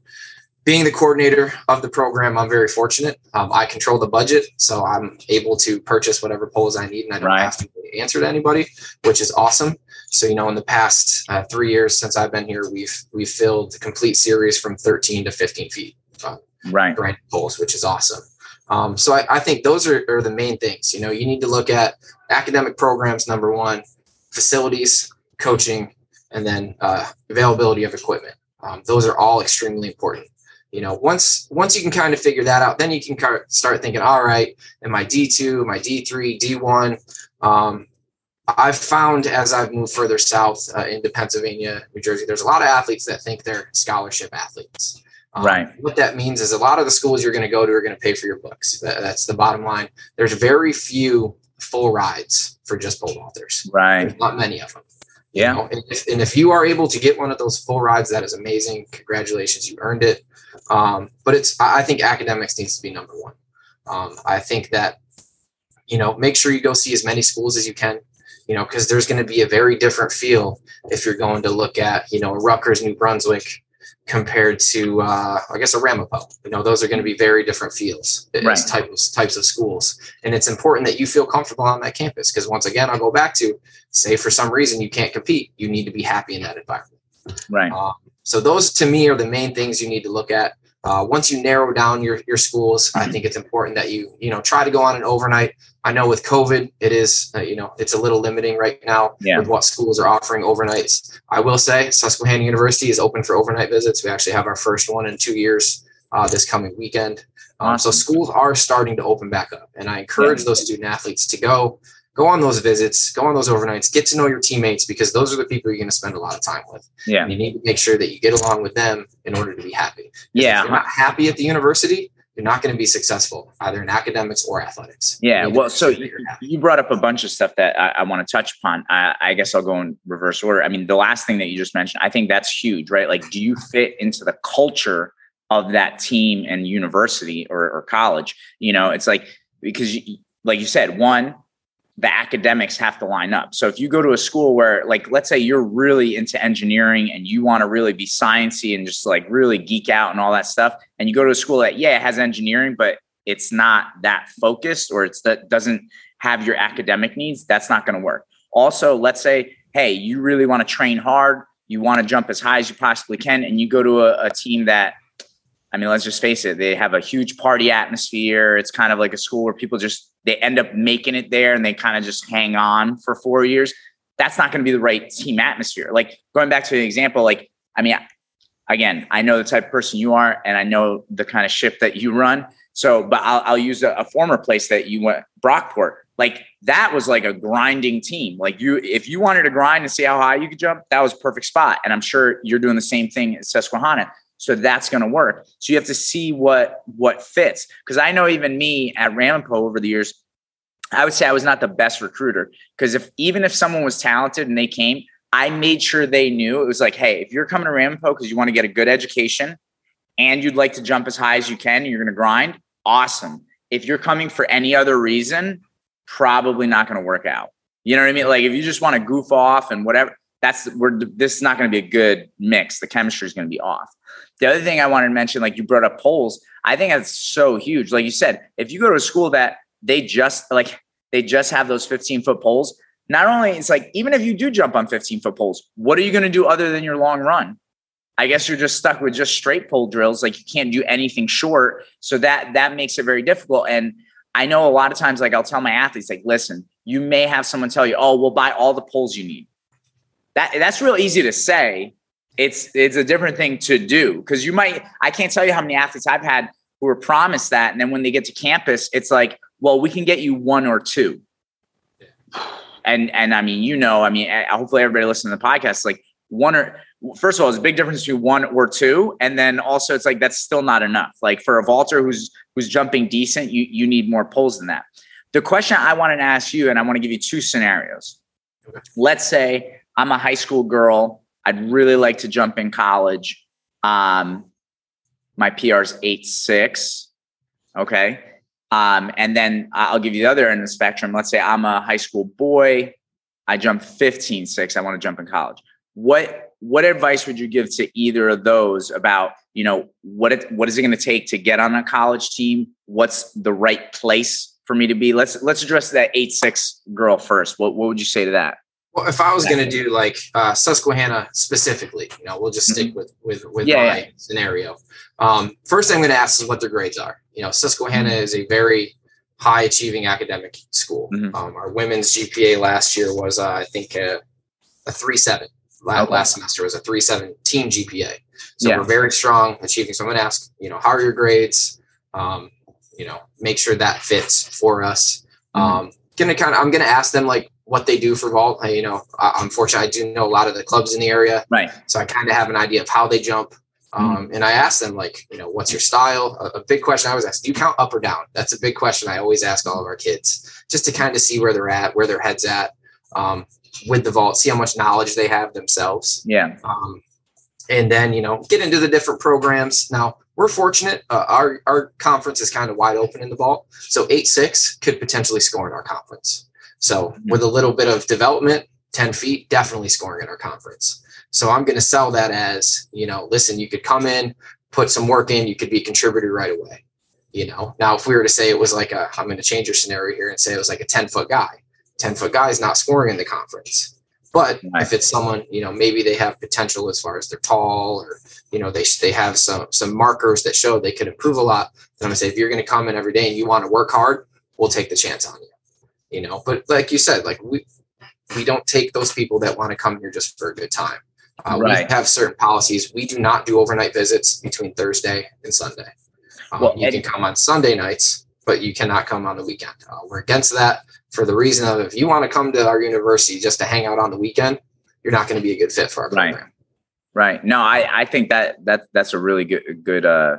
being the coordinator of the program, I'm very fortunate. Um, I control the budget, so I'm able to purchase whatever poles I need, and I don't right. have to answer to anybody, which is awesome. So, you know, in the past uh, three years since I've been here, we've we've filled the complete series from 13 to 15 feet. Uh, right. poles, which is awesome. Um, so I, I, think those are, are the main things. You know, you need to look at academic programs, number one, facilities, coaching, and then uh, availability of equipment. Um, those are all extremely important. You know, once once you can kind of figure that out, then you can start thinking, all right, am I D two, am I D three, D one? Um, I've found as I've moved further south uh, into Pennsylvania, New Jersey, there's a lot of athletes that think they're scholarship athletes. Um, right. What that means is a lot of the schools you're going to go to are going to pay for your books. That, that's the bottom line. There's very few full rides for just pole vaulters. Right. There's not many of them. Yeah. You know? and, if, and, if, you are able to get one of those full rides, that is amazing. Congratulations, you earned it. Um, but it's I think academics needs to be number one. Um, I think that you know make sure you go see as many schools as you can. You know, because there's going to be a very different feel if you're going to look at you know Rutgers, New Brunswick, compared to uh, I guess a Ramapo. You know, those are going to be very different feels right. types types of schools, and it's important that you feel comfortable on that campus. Because once again, I'll go back to say for some reason you can't compete, you need to be happy in that environment. Right. Uh, so those to me are the main things you need to look at. Uh, once you narrow down your your schools, mm-hmm. I think it's important that you you know try to go on an overnight. I know with COVID, it is uh, you know it's a little limiting right now yeah. with what schools are offering overnights. I will say Susquehanna University is open for overnight visits. We actually have our first one in two years uh, this coming weekend. Um, awesome. So schools are starting to open back up, and I encourage yeah. those student athletes to go go on those visits, go on those overnights, get to know your teammates because those are the people you're going to spend a lot of time with. Yeah. And you need to make sure that you get along with them in order to be happy. Yeah. If you're not happy at the university, you're not going to be successful either in academics or athletics. Yeah. Well, so you, you, brought up a bunch of stuff that I, I want to touch upon. I, I, guess I'll go in reverse order. I mean, the last thing that you just mentioned, I think that's huge, right? Like, do you fit into the culture of that team and university or, or college? You know, it's like, because you, like you said, one, the academics have to line up. So if you go to a school where like let's say you're really into engineering and you want to really be sciencey and just like really geek out and all that stuff and you go to a school that yeah, it has engineering but it's not that focused or it's that doesn't have your academic needs, that's not going to work. Also, let's say hey, you really want to train hard, you want to jump as high as you possibly can and you go to a, a team that I mean, let's just face it, they have a huge party atmosphere. It's kind of like a school where people just they end up making it there and they kind of just hang on for 4 years. That's not going to be the right team atmosphere. Like going back to the example like I mean, again, I know the type of person you are and I know the kind of ship that you run. So, but I'll, I'll use a, a former place that you went, Brockport. Like that was like a grinding team. Like you, if you wanted to grind and see how high you could jump, that was a perfect spot. And I'm sure you're doing the same thing at Susquehanna. So that's going to work. So you have to see what what fits. Because I know even me at Ramapo over the years, I would say I was not the best recruiter. Because if even if someone was talented and they came, I made sure they knew it was like, hey, if you're coming to Ramapo because you want to get a good education and you'd like to jump as high as you can, you're going to grind, awesome. If you're coming for any other reason, probably not going to work out. You know what I mean? Like if you just want to goof off and whatever, that's we're this is not going to be a good mix. The chemistry is going to be off. The other thing I wanted to mention, like you brought up poles, I think that's so huge. Like you said, if you go to a school that they just like they just have those 15 foot poles, not only it's like even if you do jump on 15 foot poles, what are you going to do other than your long run? I guess you're just stuck with just straight pole drills. Like you can't do anything short. So that that makes it very difficult. And I know a lot of times, like I'll tell my athletes, like, listen, you may have someone tell you, oh, we'll buy all the poles you need. That that's real easy to say. It's it's a different thing to do because you might. I can't tell you how many athletes I've had who were promised that, and then when they get to campus, it's like, well, we can get you one or two. And and I mean, you know, I mean, hopefully everybody listening to the podcast, like one or first of all, there's a big difference between one or two, and then also it's like that's still not enough. Like for a vaulter who's who's jumping decent, you you need more poles than that. The question I wanted to ask you, and I want to give you two scenarios. Okay. Let's say I'm a high school girl. I'd really like to jump in college. Um, my PR is eight six. Okay. Um, and then I'll give you the other end of the spectrum. Let's say I'm a high school boy. I jump 15 6. I want to jump in college. What what advice would you give to either of those about you know what it, what is it going to take to get on a college team? What's the right place for me to be? Let's let's address that eight six girl first. What what would you say to that? Well, if I was going to do like uh, Susquehanna specifically, you know, we'll just stick mm-hmm. with with with yeah, my yeah. scenario. Um, first, I'm going to ask is what their grades are. You know, Susquehanna mm-hmm. is a very high achieving academic school. Mm-hmm. Um, our women's GPA last year was, uh, I think, a, a three seven. Last, okay. last semester was a three seven team GPA. So yeah. we're very strong achieving. So I'm going to ask, you know, how are your grades? Um, you know, make sure that fits for us. Mm-hmm. Um, gonna kind of, I'm going to ask them like what they do for vault. You know, unfortunately, I do know a lot of the clubs in the area, right? So I kind of have an idea of how they jump. Um, mm-hmm. And I asked them, like, you know, what's your style? A, a, big question I always ask: Do you count up or down? That's a big question I always ask all of our kids, just to kind of see where they're at, where their heads at um, with the vault, see how much knowledge they have themselves. Yeah. Um, and then you know, get into the different programs. Now we're fortunate; uh, our our conference is kind of wide open in the vault, so eight six could potentially score in our conference. So with a little bit of development, 10 feet, definitely scoring in our conference. So I'm going to sell that as, you know, listen, you could come in, put some work in, you could be a contributor right away. You know, now if we were to say it was like a, I'm going to change your scenario here and say it was like a 10 foot guy, 10 foot guy is not scoring in the conference. But if it's someone, you know, maybe they have potential as far as they're tall or, you know, they, they have some, some markers that show they could improve a lot. Then I'm gonna say, if you're going to come in every day and you want to work hard, we'll take the chance on you you know but like you said like we we don't take those people that want to come here just for a good time. Uh, right. we have certain policies. We do not do overnight visits between thursday and sunday. Um, well, you can come on sunday nights but you cannot come on the weekend. Uh, we're against that for the reason of if you want to come to our university just to hang out on the weekend you're not going to be a good fit for our right. program. Right. No i i think that that that's a really good good uh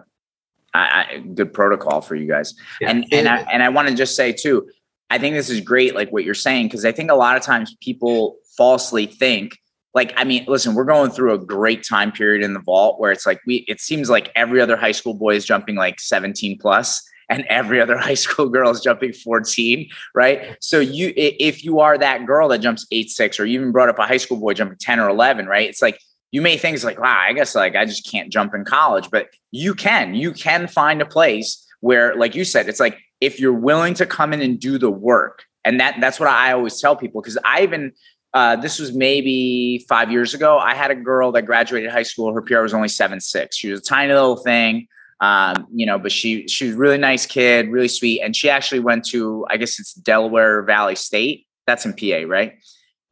I, I, good protocol for you guys. Yeah. and and I, and I want to just say too I think this is great, like what you're saying, because I think a lot of times people falsely think, like, I mean, listen, we're going through a great time period in the vault where it's like we, it seems like every other high school boy is jumping like 17 plus and every other high school girl is jumping 14, right? So you, if you are that girl that jumps eight, six, or you even brought up a high school boy jumping 10 or 11, right? It's like, you may think it's like, wow, I guess like I just can't jump in college, but you can, you can find a place where, like you said, it's like if you're willing to come in and do the work, and that that's what I always tell people because I even uh, this was maybe five years ago. I had a girl that graduated high school. Her PR was only seven six. She was a tiny little thing, um, you know, but she she was a really nice kid, really sweet, and she actually went to I guess it's Delaware Valley State. That's in PA, right?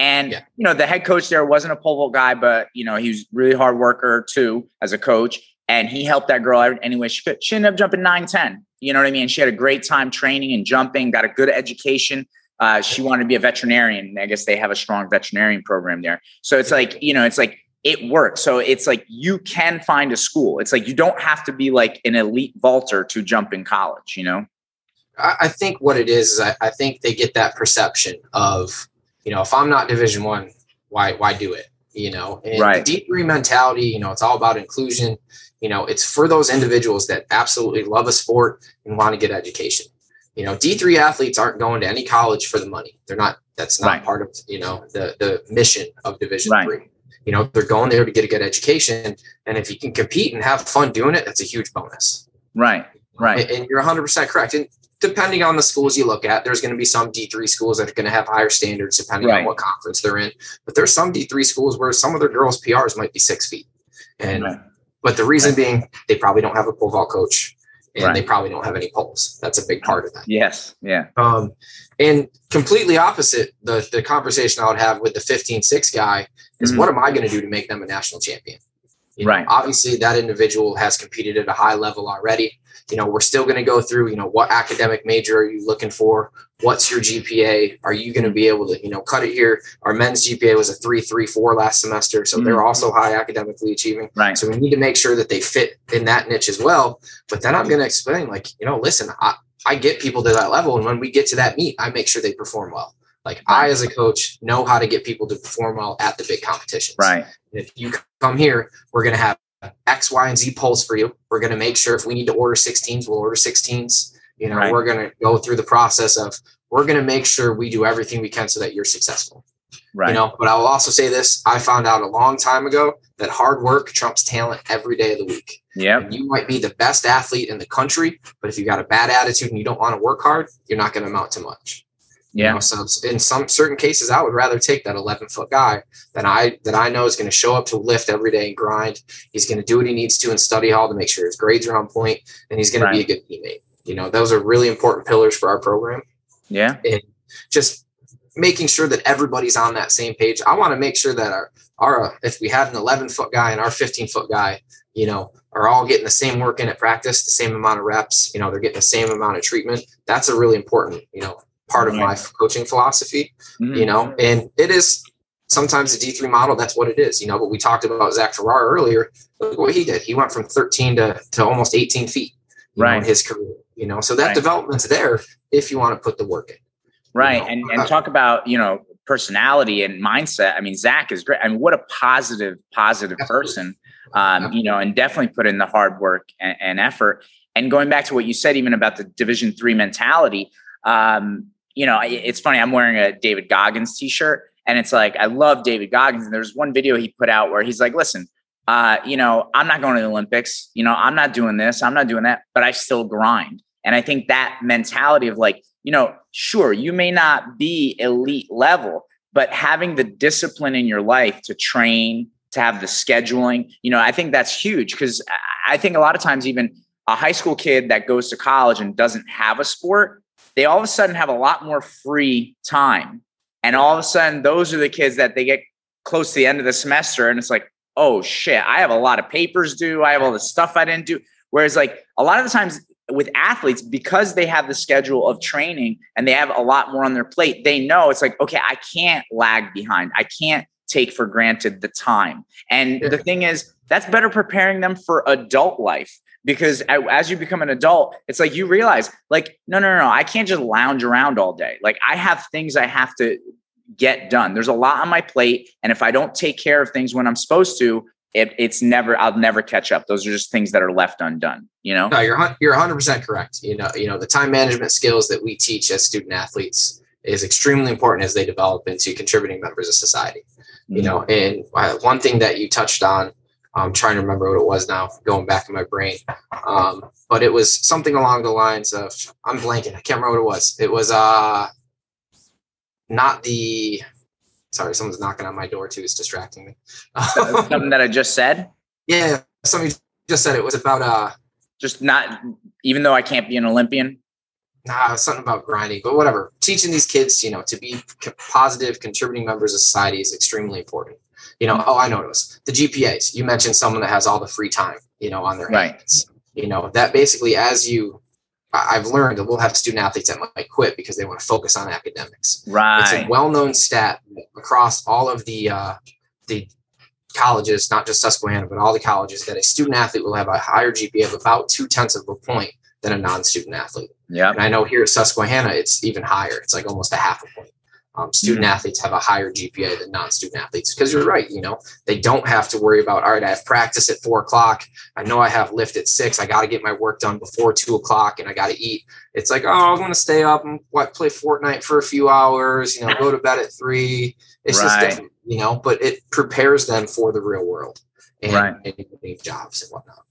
And yeah. you know, the head coach there wasn't a pole vault guy, but you know, he was really hard worker too as a coach and he helped that girl any way she could. She ended up jumping 9 10. You know what I mean? She had a great time training and jumping, got a good education. Uh, she wanted to be a veterinarian. I guess they have a strong veterinarian program there. So it's like, you know, it's like it works. So it's like you can find a school. It's like you don't have to be like an elite vaulter to jump in college, you know? I think what it is is I, I think they get that perception of, you know, if I'm not division one, why why do it? you know, and right. the D3 mentality, you know, it's all about inclusion. You know, it's for those individuals that absolutely love a sport and want to get education. You know, D3 athletes aren't going to any college for the money. They're not, that's not right. part of, you know, the, the mission of division right. three. You know, they're going there to get a good education. And if you can compete and have fun doing it, that's a huge bonus. Right. Right. And you're 100% correct. And depending on the schools you look at, there's going to be some D3 schools that are going to have higher standards depending right. on what conference they're in. But there's some D3 schools where some of their girls' PRs might be six feet. And right. But the reason right. being they probably don't have a pole vault coach and they probably don't have any poles. That's a big part of that. Yes. Yeah. Um, and completely opposite the the conversation I would have with the 15-6 guy is mm-hmm. what am I going to do to make them a national champion? You know, right. Obviously, that individual has competed at a high level already you know we're still going to go through you know what academic major are you looking for what's your gpa are you going to be able to you know cut it here our men's gpa was a 334 last semester so mm-hmm. they're also high academically achieving right so we need to make sure that they fit in that niche as well but then i'm going to explain like you know listen I, I get people to that level and when we get to that meet i make sure they perform well like I, as a coach, know how to get people to perform well at the big competitions. Right. if you come here, we're going to have X, Y, and Z poles for you. We're going to make sure if we need to order 16s, we'll order 16s. You know, right. we're going to go through the process of we're going to make sure we do everything we can so that you're successful. Right. You know, but I will also say this: I found out a long time ago that hard work trumps talent every day of the week. Yeah. You might be the best athlete in the country, but if you got a bad attitude and you don't want to work hard, you're not going to amount to much. Yeah. You know, so in some certain cases, I would rather take that 11 foot guy that I that I know is going to show up to lift every day and grind. He's going to do what he needs to in study hall to make sure his grades are on point, and he's going right. to be a good teammate. You know, those are really important pillars for our program. Yeah. And just making sure that everybody's on that same page. I want to make sure that our our if we had an 11 foot guy and our 15 foot guy, you know, are all getting the same work in at practice, the same amount of reps. You know, they're getting the same amount of treatment. That's a really important, you know, part of my coaching philosophy, mm-hmm. you know, and it is sometimes the D3 model, that's what it is, you know, but we talked about Zach Farrar earlier. Look what he did. He went from 13 to, to almost 18 feet right. Know, in his career, you know, so that right. development's there if you want to put the work in. Right. You know? And, and talk about, you know, personality and mindset. I mean, Zach is great. I mean, what a positive, positive person, um, you know, and definitely put in the hard work and, and effort. And going back to what you said, even about the division three mentality, um, you know, it's funny. I'm wearing a David Goggins t-shirt, and it's like I love David Goggins. And there's one video he put out where he's like, "Listen, uh, you know, I'm not going to the Olympics. You know, I'm not doing this. I'm not doing that, but I still grind." And I think that mentality of like, you know, sure, you may not be elite level, but having the discipline in your life to train, to have the scheduling, you know, I think that's huge because I think a lot of times even a high school kid that goes to college and doesn't have a sport they all of a sudden have a lot more free time. And all of a sudden, those are the kids that they get close to the end of the semester. And it's like, oh shit, I have a lot of papers due. I have all the stuff I didn't do. Whereas, like, a lot of the times with athletes, because they have the schedule of training and they have a lot more on their plate, they know it's like, okay, I can't lag behind. I can't take for granted the time. And the thing is, that's better preparing them for adult life because as you become an adult it's like you realize like no no no i can't just lounge around all day like i have things i have to get done there's a lot on my plate and if i don't take care of things when i'm supposed to it, it's never i'll never catch up those are just things that are left undone you know no you're you're 100% correct you know you know the time management skills that we teach as student athletes is extremely important as they develop into contributing members of society you mm-hmm. know and uh, one thing that you touched on I'm trying to remember what it was now, going back in my brain. Um, but it was something along the lines of I'm blanking. I can't remember what it was. It was uh not the sorry, someone's knocking on my door too. It's distracting me. something that I just said? Yeah, somebody just said it was about uh just not even though I can't be an Olympian. Nah, something about grinding, but whatever. Teaching these kids, you know, to be positive, contributing members of society is extremely important you know, oh, I know it was the GPAs. You mentioned someone that has all the free time, you know, on their right. hands. You know, that basically as you I've learned that we'll have student athletes that might quit because they want to focus on academics. Right. It's a well-known stat across all of the uh, the colleges, not just Susquehanna, but all the colleges, that a student athlete will have a higher GPA of about two tenths of a point than a non-student athlete. Yeah. And I know here at Susquehanna, it's even higher. It's like almost a half a point. Um, student athletes have a higher GPA than non-student athletes because you're right. You know, they don't have to worry about all right. I have practice at four o'clock. I know I have lift at six. I got to get my work done before two o'clock, and I got to eat. It's like oh, I'm going to stay up and what play Fortnite for a few hours. You know, go to bed at three. It's right. just different, you know. But it prepares them for the real world and, right. and jobs and whatnot.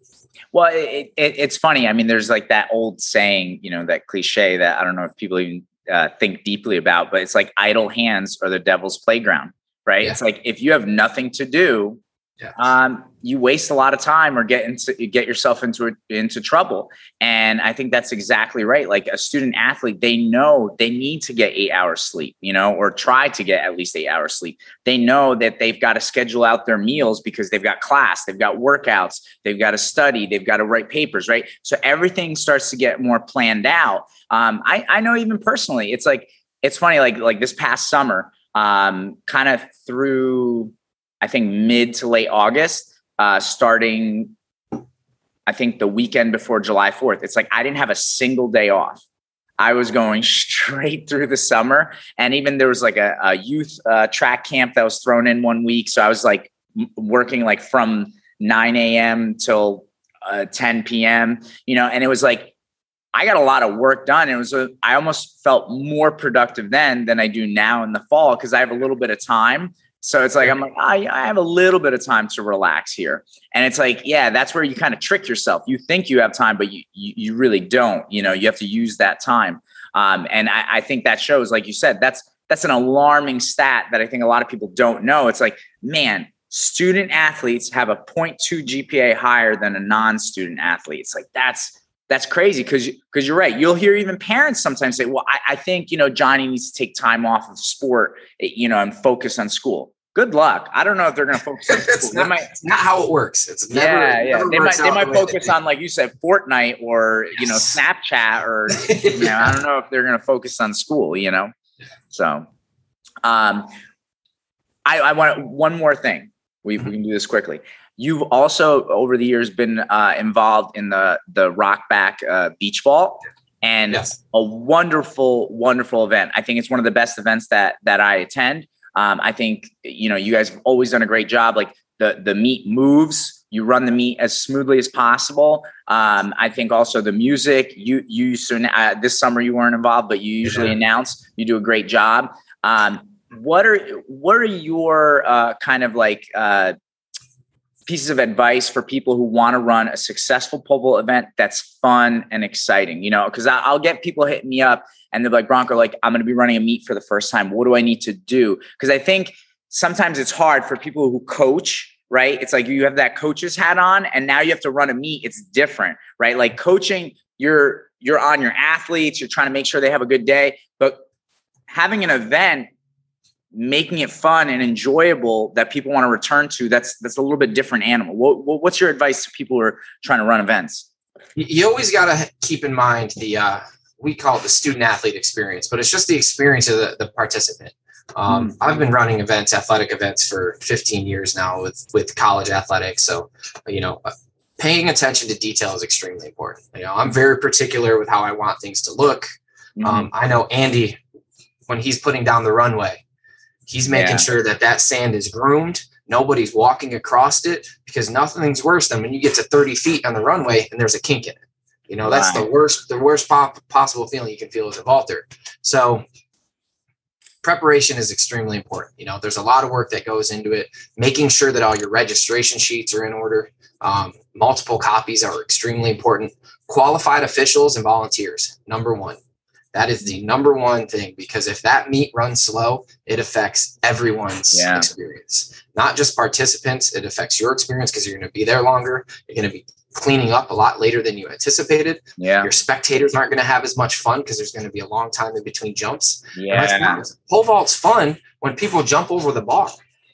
Well, it, it, it's funny. I mean, there's like that old saying, you know, that cliche that I don't know if people even uh, think deeply about, but it's like idle hands are the devil's playground, right? Yeah. It's like if you have nothing to do, um, you waste a lot of time or get into get yourself into into trouble. And I think that's exactly right. Like a student athlete, they know they need to get eight hours sleep, you know, or try to get at least eight hours sleep. They know that they've got to schedule out their meals because they've got class, they've got workouts, they've got to study, they've got to write papers, right? So everything starts to get more planned out. Um, I, I know even personally, it's like it's funny, like like this past summer, um, kind of through I think mid to late August, uh, starting, I think the weekend before July 4th. It's like I didn't have a single day off. I was going straight through the summer. And even there was like a, a youth uh, track camp that was thrown in one week. So I was like working like from 9 a.m. till uh, 10 p.m., you know, and it was like, I got a lot of work done. It was, a, I almost felt more productive then than I do now in the fall because I have a little bit of time so it's like I'm like I, I have a little bit of time to relax here, and it's like yeah, that's where you kind of trick yourself. You think you have time, but you you, you really don't. You know, you have to use that time, um, and I, I think that shows, like you said, that's that's an alarming stat that I think a lot of people don't know. It's like man, student athletes have a 0.2 GPA higher than a non-student athlete. It's like that's that's crazy because because you're right. You'll hear even parents sometimes say, "Well, I, I, think you know Johnny needs to take time off of sport, eh, you know, and focus on school." Good luck. I don't know if they're going to focus. On it's, not, might, it's not how it works. It's never, yeah, yeah. They might they might focus on like you said, Fortnite or yes. you know Snapchat or you know I don't know if they're going to focus on school. You know, so um, I I want one more thing. We, we can do this quickly. You've also over the years been uh, involved in the the Rockback uh, Beach Vault, and yes. a wonderful, wonderful event. I think it's one of the best events that that I attend. Um, I think you know you guys have always done a great job. Like the the meet moves, you run the meet as smoothly as possible. Um, I think also the music. You you so uh, this summer you weren't involved, but you usually yeah. announce. You do a great job. Um, what are what are your uh, kind of like uh, pieces of advice for people who want to run a successful pole event that's fun and exciting? You know, because I'll get people hitting me up and they're like, Bronco, like, I'm going to be running a meet for the first time. What do I need to do? Because I think sometimes it's hard for people who coach right? It's like you have that coach's hat on and now you have to run a meet. It's different, right? Like coaching, you're you're on your athletes, you're trying to make sure they have a good day, but having an event making it fun and enjoyable that people want to return to that's that's a little bit different animal. What, what's your advice to people who are trying to run events? You always got to keep in mind the uh, we call it the student athlete experience but it's just the experience of the, the participant. Um, mm-hmm. i've been running events athletic events for 15 years now with with college athletics so you know uh, paying attention to detail is extremely important. You know i'm very particular with how i want things to look. Mm-hmm. um, i know andy when he's putting down the runway He's making yeah. sure that that sand is groomed. Nobody's walking across it because nothing's worse than when you get to 30 feet on the runway and there's a kink in it. You know, that's the worst, the worst pop, possible feeling you can feel as a vaulter. So preparation is extremely important. You know, there's a lot of work that goes into it, making sure that all your registration sheets are in order. Um, multiple copies are extremely important. Qualified officials and volunteers, number one. That is the number one thing because if that meet runs slow, it affects everyone's yeah. experience, not just participants. It affects your experience because you're going to be there longer. You're going to be cleaning up a lot later than you anticipated. Yeah. Your spectators aren't going to have as much fun because there's going to be a long time in between jumps. Yeah. Pole vault's fun when people jump over the bar.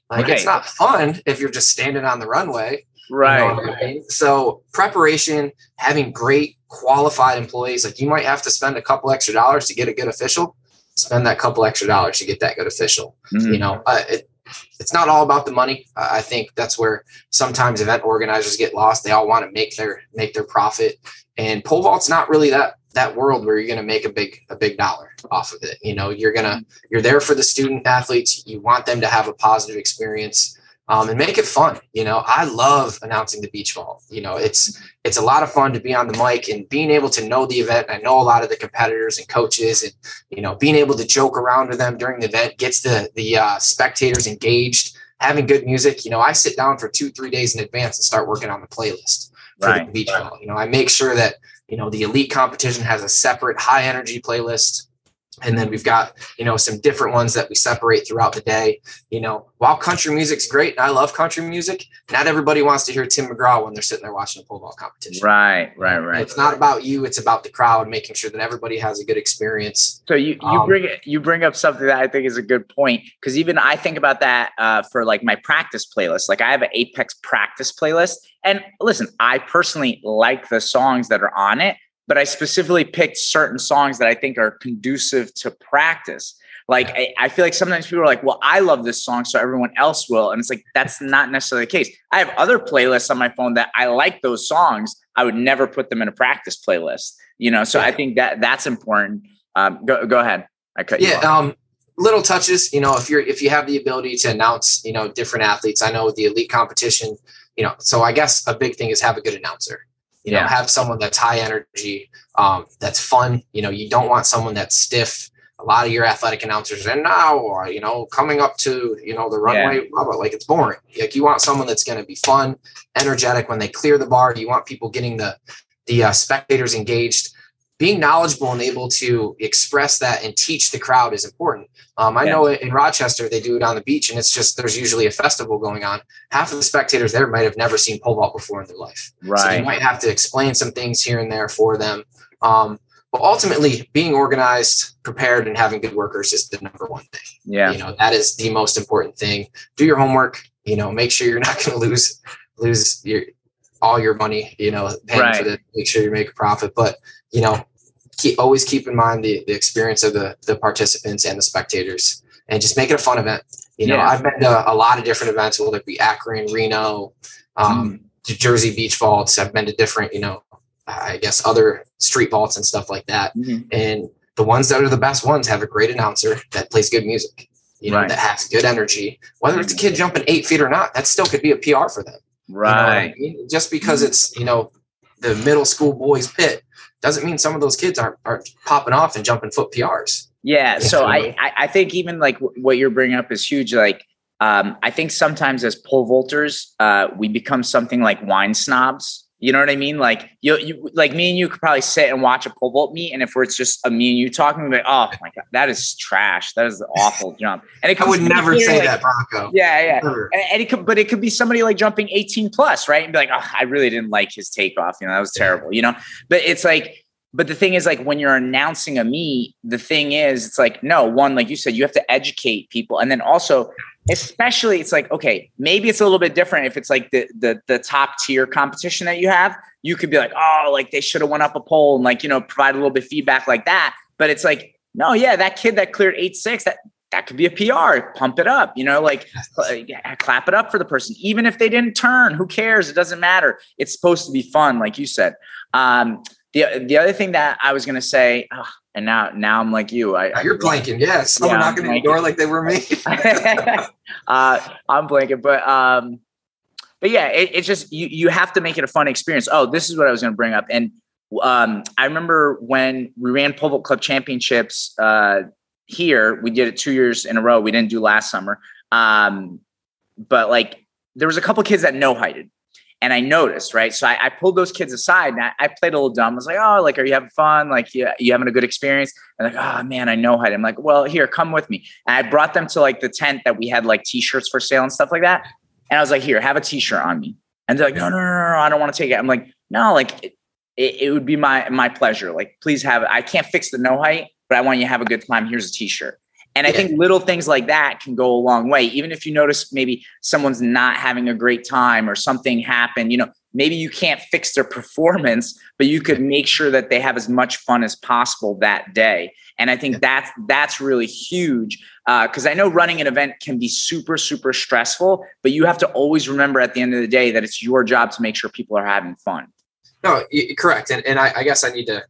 Like right. it's not fun if you're just standing on the runway. Right. You know I mean? So preparation, having great qualified employees, like you might have to spend a couple extra dollars to get a good official. Spend that couple extra dollars to get that good official. Mm-hmm. You know, uh, it, it's not all about the money. Uh, I think that's where sometimes event organizers get lost. They all want to make their make their profit, and pole vault's not really that that world where you're going to make a big a big dollar off of it. You know, you're gonna you're there for the student athletes. You want them to have a positive experience um, and make it fun. You know, I love announcing the beach vault. You know, it's it's a lot of fun to be on the mic and being able to know the event. I know a lot of the competitors and coaches, and you know, being able to joke around with them during the event gets the the uh, spectators engaged. Having good music, you know, I sit down for two three days in advance and start working on the playlist for right. the beach vault. You know, I make sure that you know the elite competition has a separate high energy playlist and then we've got you know some different ones that we separate throughout the day. You know while country music's great and i love country music not everybody wants to hear tim mcgraw when they're sitting there watching a pole vault competition. Right right right. it's not about you it's about the crowd making sure that everybody has a good experience. So you you um, bring you bring up something that i think is a good point because even i think about that uh, for like my practice playlist. Like i have an apex practice playlist and listen i personally like the songs that are on it but I specifically picked certain songs that I think are conducive to practice. Like I, I, feel like sometimes people are like, "Well, I love this song, so everyone else will," and it's like that's not necessarily the case. I have other playlists on my phone that I like those songs. I would never put them in a practice playlist, you know. So yeah. I think that that's important. Um, go go ahead. I cut yeah, you. Um, little touches, you know, if you're if you have the ability to announce, you know, different athletes. I know the elite competition, you know, so I guess a big thing is have a good announcer you know, yeah. have someone that's high energy, um, that's fun. You know, you don't want someone that's stiff. A lot of your athletic announcers and now, or you know, coming up to you know the runway, yeah. blah, blah, like it's boring. Like you want someone that's going to be fun, energetic. When they clear the bar, you want people getting the the uh, spectators engaged being knowledgeable and able to express that and teach the crowd is important. Um, I yeah. know in Rochester they do it on the beach, and it's just there's usually a festival going on. Half of the spectators there might have never seen pole vault before in their life, right? So you might have to explain some things here and there for them. Um, but ultimately, being organized, prepared, and having good workers is the number one thing. Yeah, you know that is the most important thing. Do your homework. You know, make sure you're not going to lose lose your all your money. You know, paying right. for the make sure you make a profit, but you know, keep always keep in mind the, the experience of the, the participants and the spectators and just make it a fun event. You know, yeah. I've been to a lot of different events, whether it be Akron, Reno, um, mm. Jersey Beach Vaults. I've been to different, you know, I guess other street vaults and stuff like that. Mm-hmm. And the ones that are the best ones have a great announcer that plays good music, you know, right. that has good energy. Whether it's a kid jumping eight feet or not, that still could be a PR for them. Right. You know I mean? Just because mm-hmm. it's, you know, the middle school boys pit doesn't mean some of those kids aren't, aren't popping off and jumping foot PRs. Yeah. So I, I think even like what you're bringing up is huge. Like, um, I think sometimes as pole vaulters, uh, we become something like wine snobs. You know what I mean? Like you, you, like me and you could probably sit and watch a pole vault meet, and if it's just a me and you talking, like, "Oh my god, that is trash. That is an awful jump." And it I would never say like, that, Bronco. Yeah, yeah. And, and, it could, but it could be somebody like jumping 18 plus, right? And be like, "Oh, I really didn't like his takeoff. You know, that was terrible." You know, but it's like but the thing is, like when you're announcing a meet, the thing is, it's like, no, one, like you said, you have to educate people. And then also, especially it's like, okay, maybe it's a little bit different if it's like the the the top tier competition that you have. You could be like, oh, like they should have went up a pole and like, you know, provide a little bit feedback like that. But it's like, no, yeah, that kid that cleared eight six, that that could be a PR. Pump it up, you know, like clap it up for the person, even if they didn't turn. Who cares? It doesn't matter. It's supposed to be fun, like you said. Um, the the other thing that I was gonna say, oh, and now now I'm like you. I, You're blanking. Yes, someone yeah, knocking on the door like they were me. uh, I'm blanking, but um, but yeah, it, it's just you you have to make it a fun experience. Oh, this is what I was gonna bring up, and um, I remember when we ran Vault Club Championships uh, here. We did it two years in a row. We didn't do last summer, um, but like there was a couple kids that no heighted and I noticed, right? So I, I pulled those kids aside and I, I, played a little dumb. I was like, oh, like, are you having fun? Like, yeah, you having a good experience? And like, oh man, I know how I'm like, well, here, come with me. And I brought them to like the tent that we had like t-shirts for sale and stuff like that. And I was like, here, have a t-shirt on me. And they're like, no, no, no, no, I don't want to take it. I'm like, no, like it, it, it would be my my pleasure. Like, please have it. I can't fix the no height, but I want you to have a good time. Here's a t-shirt. And I think little things like that can go a long way. Even if you notice maybe someone's not having a great time or something happened, you know, maybe you can't fix their performance, but you could make sure that they have as much fun as possible that day. And I think that's that's really huge because uh, I know running an event can be super super stressful, but you have to always remember at the end of the day that it's your job to make sure people are having fun. No, correct. And and I, I guess I need to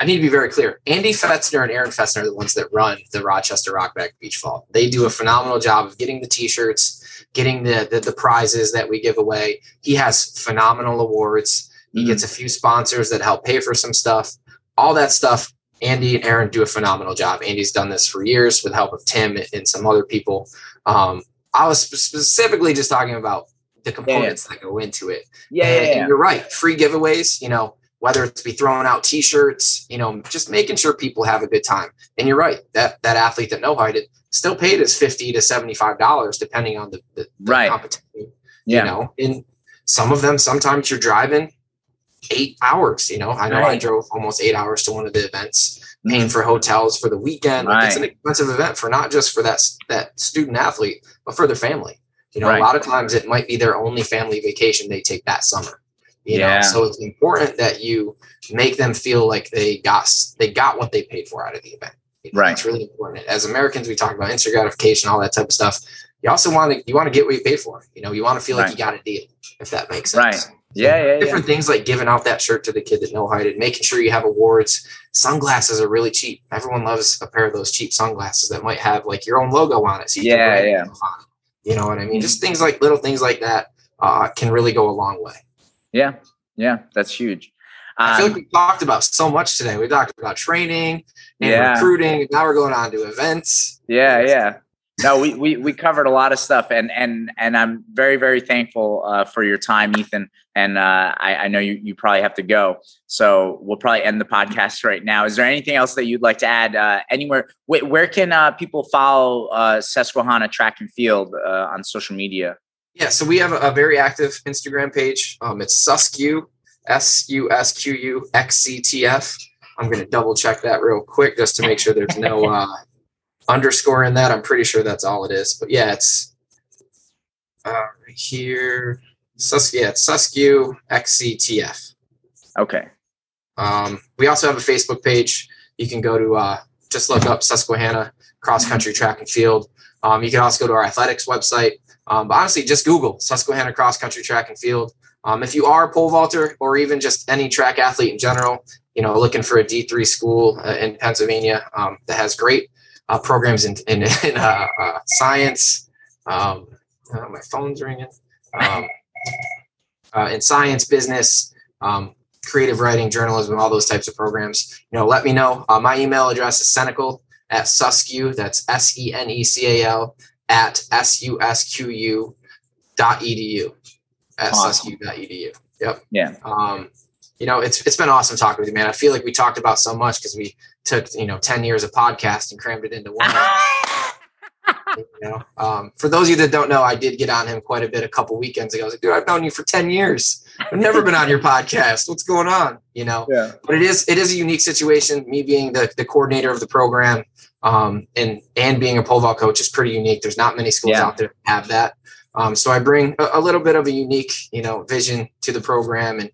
I need to be very clear. Andy Fetzner and Aaron Fetzner are the ones that run the Rochester Rockback Beach Vault. They do a phenomenal job of getting the t-shirts, getting the, the, the prizes that we give away. He has phenomenal awards. He mm-hmm. gets a few sponsors that help pay for some stuff. All that stuff, Andy and Aaron do a phenomenal job. Andy's done this for years with help of Tim and some other people. Um, I was specifically just talking about the components yeah. that go into it. Yeah, and, yeah, yeah. you're right. Free giveaways, you know, whether it's be throwing out t-shirts, you know, just making sure people have a good time. And you're right, that that athlete that no heighted still paid us 50 to 75 dollars depending on the, the, the right. competition. Yeah. You know, and some of them sometimes you're driving eight hours. You know, I know right. I drove almost eight hours to one of the events, paying mm-hmm. for hotels for the weekend. Right. Like it's an expensive event for not just for that that student athlete, but for their family. You know, right. a lot of times it might be their only family vacation they take that summer. You yeah. know, so it's important that you make them feel like they got they got what they paid for out of the event. You know, right. It's really important. As Americans, we talk about instant gratification, all that type of stuff. You also want to you want to get what you pay for. You know, you want to feel right. like you got a deal, if that makes sense. Right. Yeah, yeah, different yeah. things like giving out that shirt to the kid that no heighted, making sure you have awards. Sunglasses are really cheap. Everyone loves a pair of those cheap sunglasses that might have like your own logo on it. So yeah, yeah. You know what I mean? Just things like little things like that uh, can really go a long way. Yeah, yeah, that's huge. Um, I feel like um, we talked about so much today. We talked about training and yeah. recruiting. Now we're going on to events. Yeah, yeah no, we, we we covered a lot of stuff, and and and I'm very very thankful uh, for your time, Ethan. And uh, I, I, know you you probably have to go, so we'll probably end the podcast right now. Is there anything else that you'd like to add? Uh, anywhere? Wh- where can uh, people follow uh, Susquehanna Track and Field uh, on social media? Yeah, so we have a, very active Instagram page. Um, it's Susqu S U S Q U X C T F. I'm going to double check that real quick just to make sure there's no underscore in that. I'm pretty sure that's all it is. But yeah, it's uh, right here. Sus- yeah, it's Susqu XCTF. Okay. Um, we also have a Facebook page. You can go to uh, just look up Susquehanna Cross Country Track and Field. Um, you can also go to our athletics website. Um, but honestly, just Google Susquehanna Cross Country Track and Field. Um, if you are a pole vaulter or even just any track athlete in general, you know, looking for a D3 school uh, in Pennsylvania um, that has great uh, programs in, in, in uh, uh, science. Um, uh, my phone's ringing. Um, uh, in science, business, um, creative writing, journalism, all those types of programs. You know, let me know. Uh, my email address is senecal at susqu. That's S E N E C A L at S U S Q U dot edu. At awesome. susqu.edu. Yep. Yeah. Um, you know, it's it's been awesome talking with you, man. I feel like we talked about so much because we took you know 10 years of podcast and crammed it into one you know um, for those of you that don't know i did get on him quite a bit a couple weekends ago i was like dude i've known you for 10 years i've never been on your podcast what's going on you know yeah. but it is it is a unique situation me being the, the coordinator of the program um, and and being a pole vault coach is pretty unique there's not many schools yeah. out there that have that um, so i bring a, a, little bit of a unique you know vision to the program and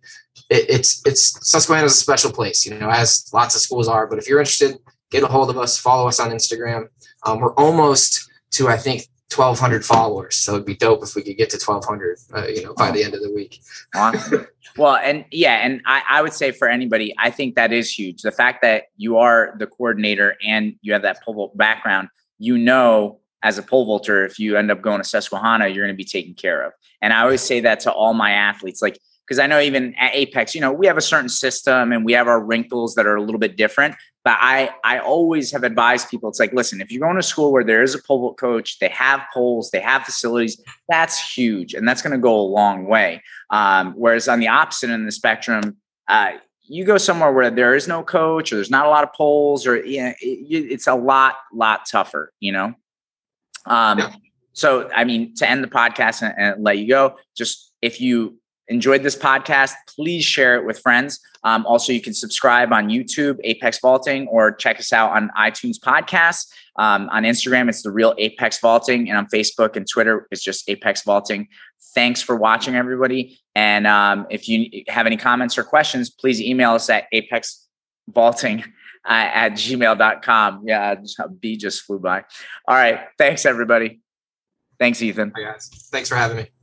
it, it's it's Susquehanna is a special place, you know, as lots of schools are. But if you're interested, get a hold of us. Follow us on Instagram. Um, we're almost to I think 1,200 followers, so it'd be dope if we could get to 1,200, uh, you know, by the end of the week. Awesome. well, and yeah, and I, I would say for anybody, I think that is huge. The fact that you are the coordinator and you have that pole vault background, you know as a pole vaulter, if you end up going to Susquehanna, you're going to be taken care of. And I always say that to all my athletes. Like because I know even at Apex, you know, we have a certain system and we have our wrinkles that are a little bit different. But I I always have advised people, it's like, listen, if you're going to school where there is a pole vault coach, they have poles, they have facilities, that's huge, and that's going to go a long way. Um, whereas on the opposite end of the spectrum, uh, you go somewhere where there is no coach or there's not a lot of poles, or you know, it, it's a lot lot tougher, you know. Um. So, I mean, to end the podcast and, and let you go, just if you enjoyed this podcast, please share it with friends. Um, also, you can subscribe on YouTube, Apex Vaulting, or check us out on iTunes Podcasts. Um, on Instagram, it's the real Apex Vaulting, and on Facebook and Twitter, it's just Apex Vaulting. Thanks for watching, everybody. And um, if you have any comments or questions, please email us at apexvaulting uh, at gmail.com. Yeah, B just flew by. All right. Thanks, everybody. Thanks, Ethan. Hi, guys. Thanks for having me.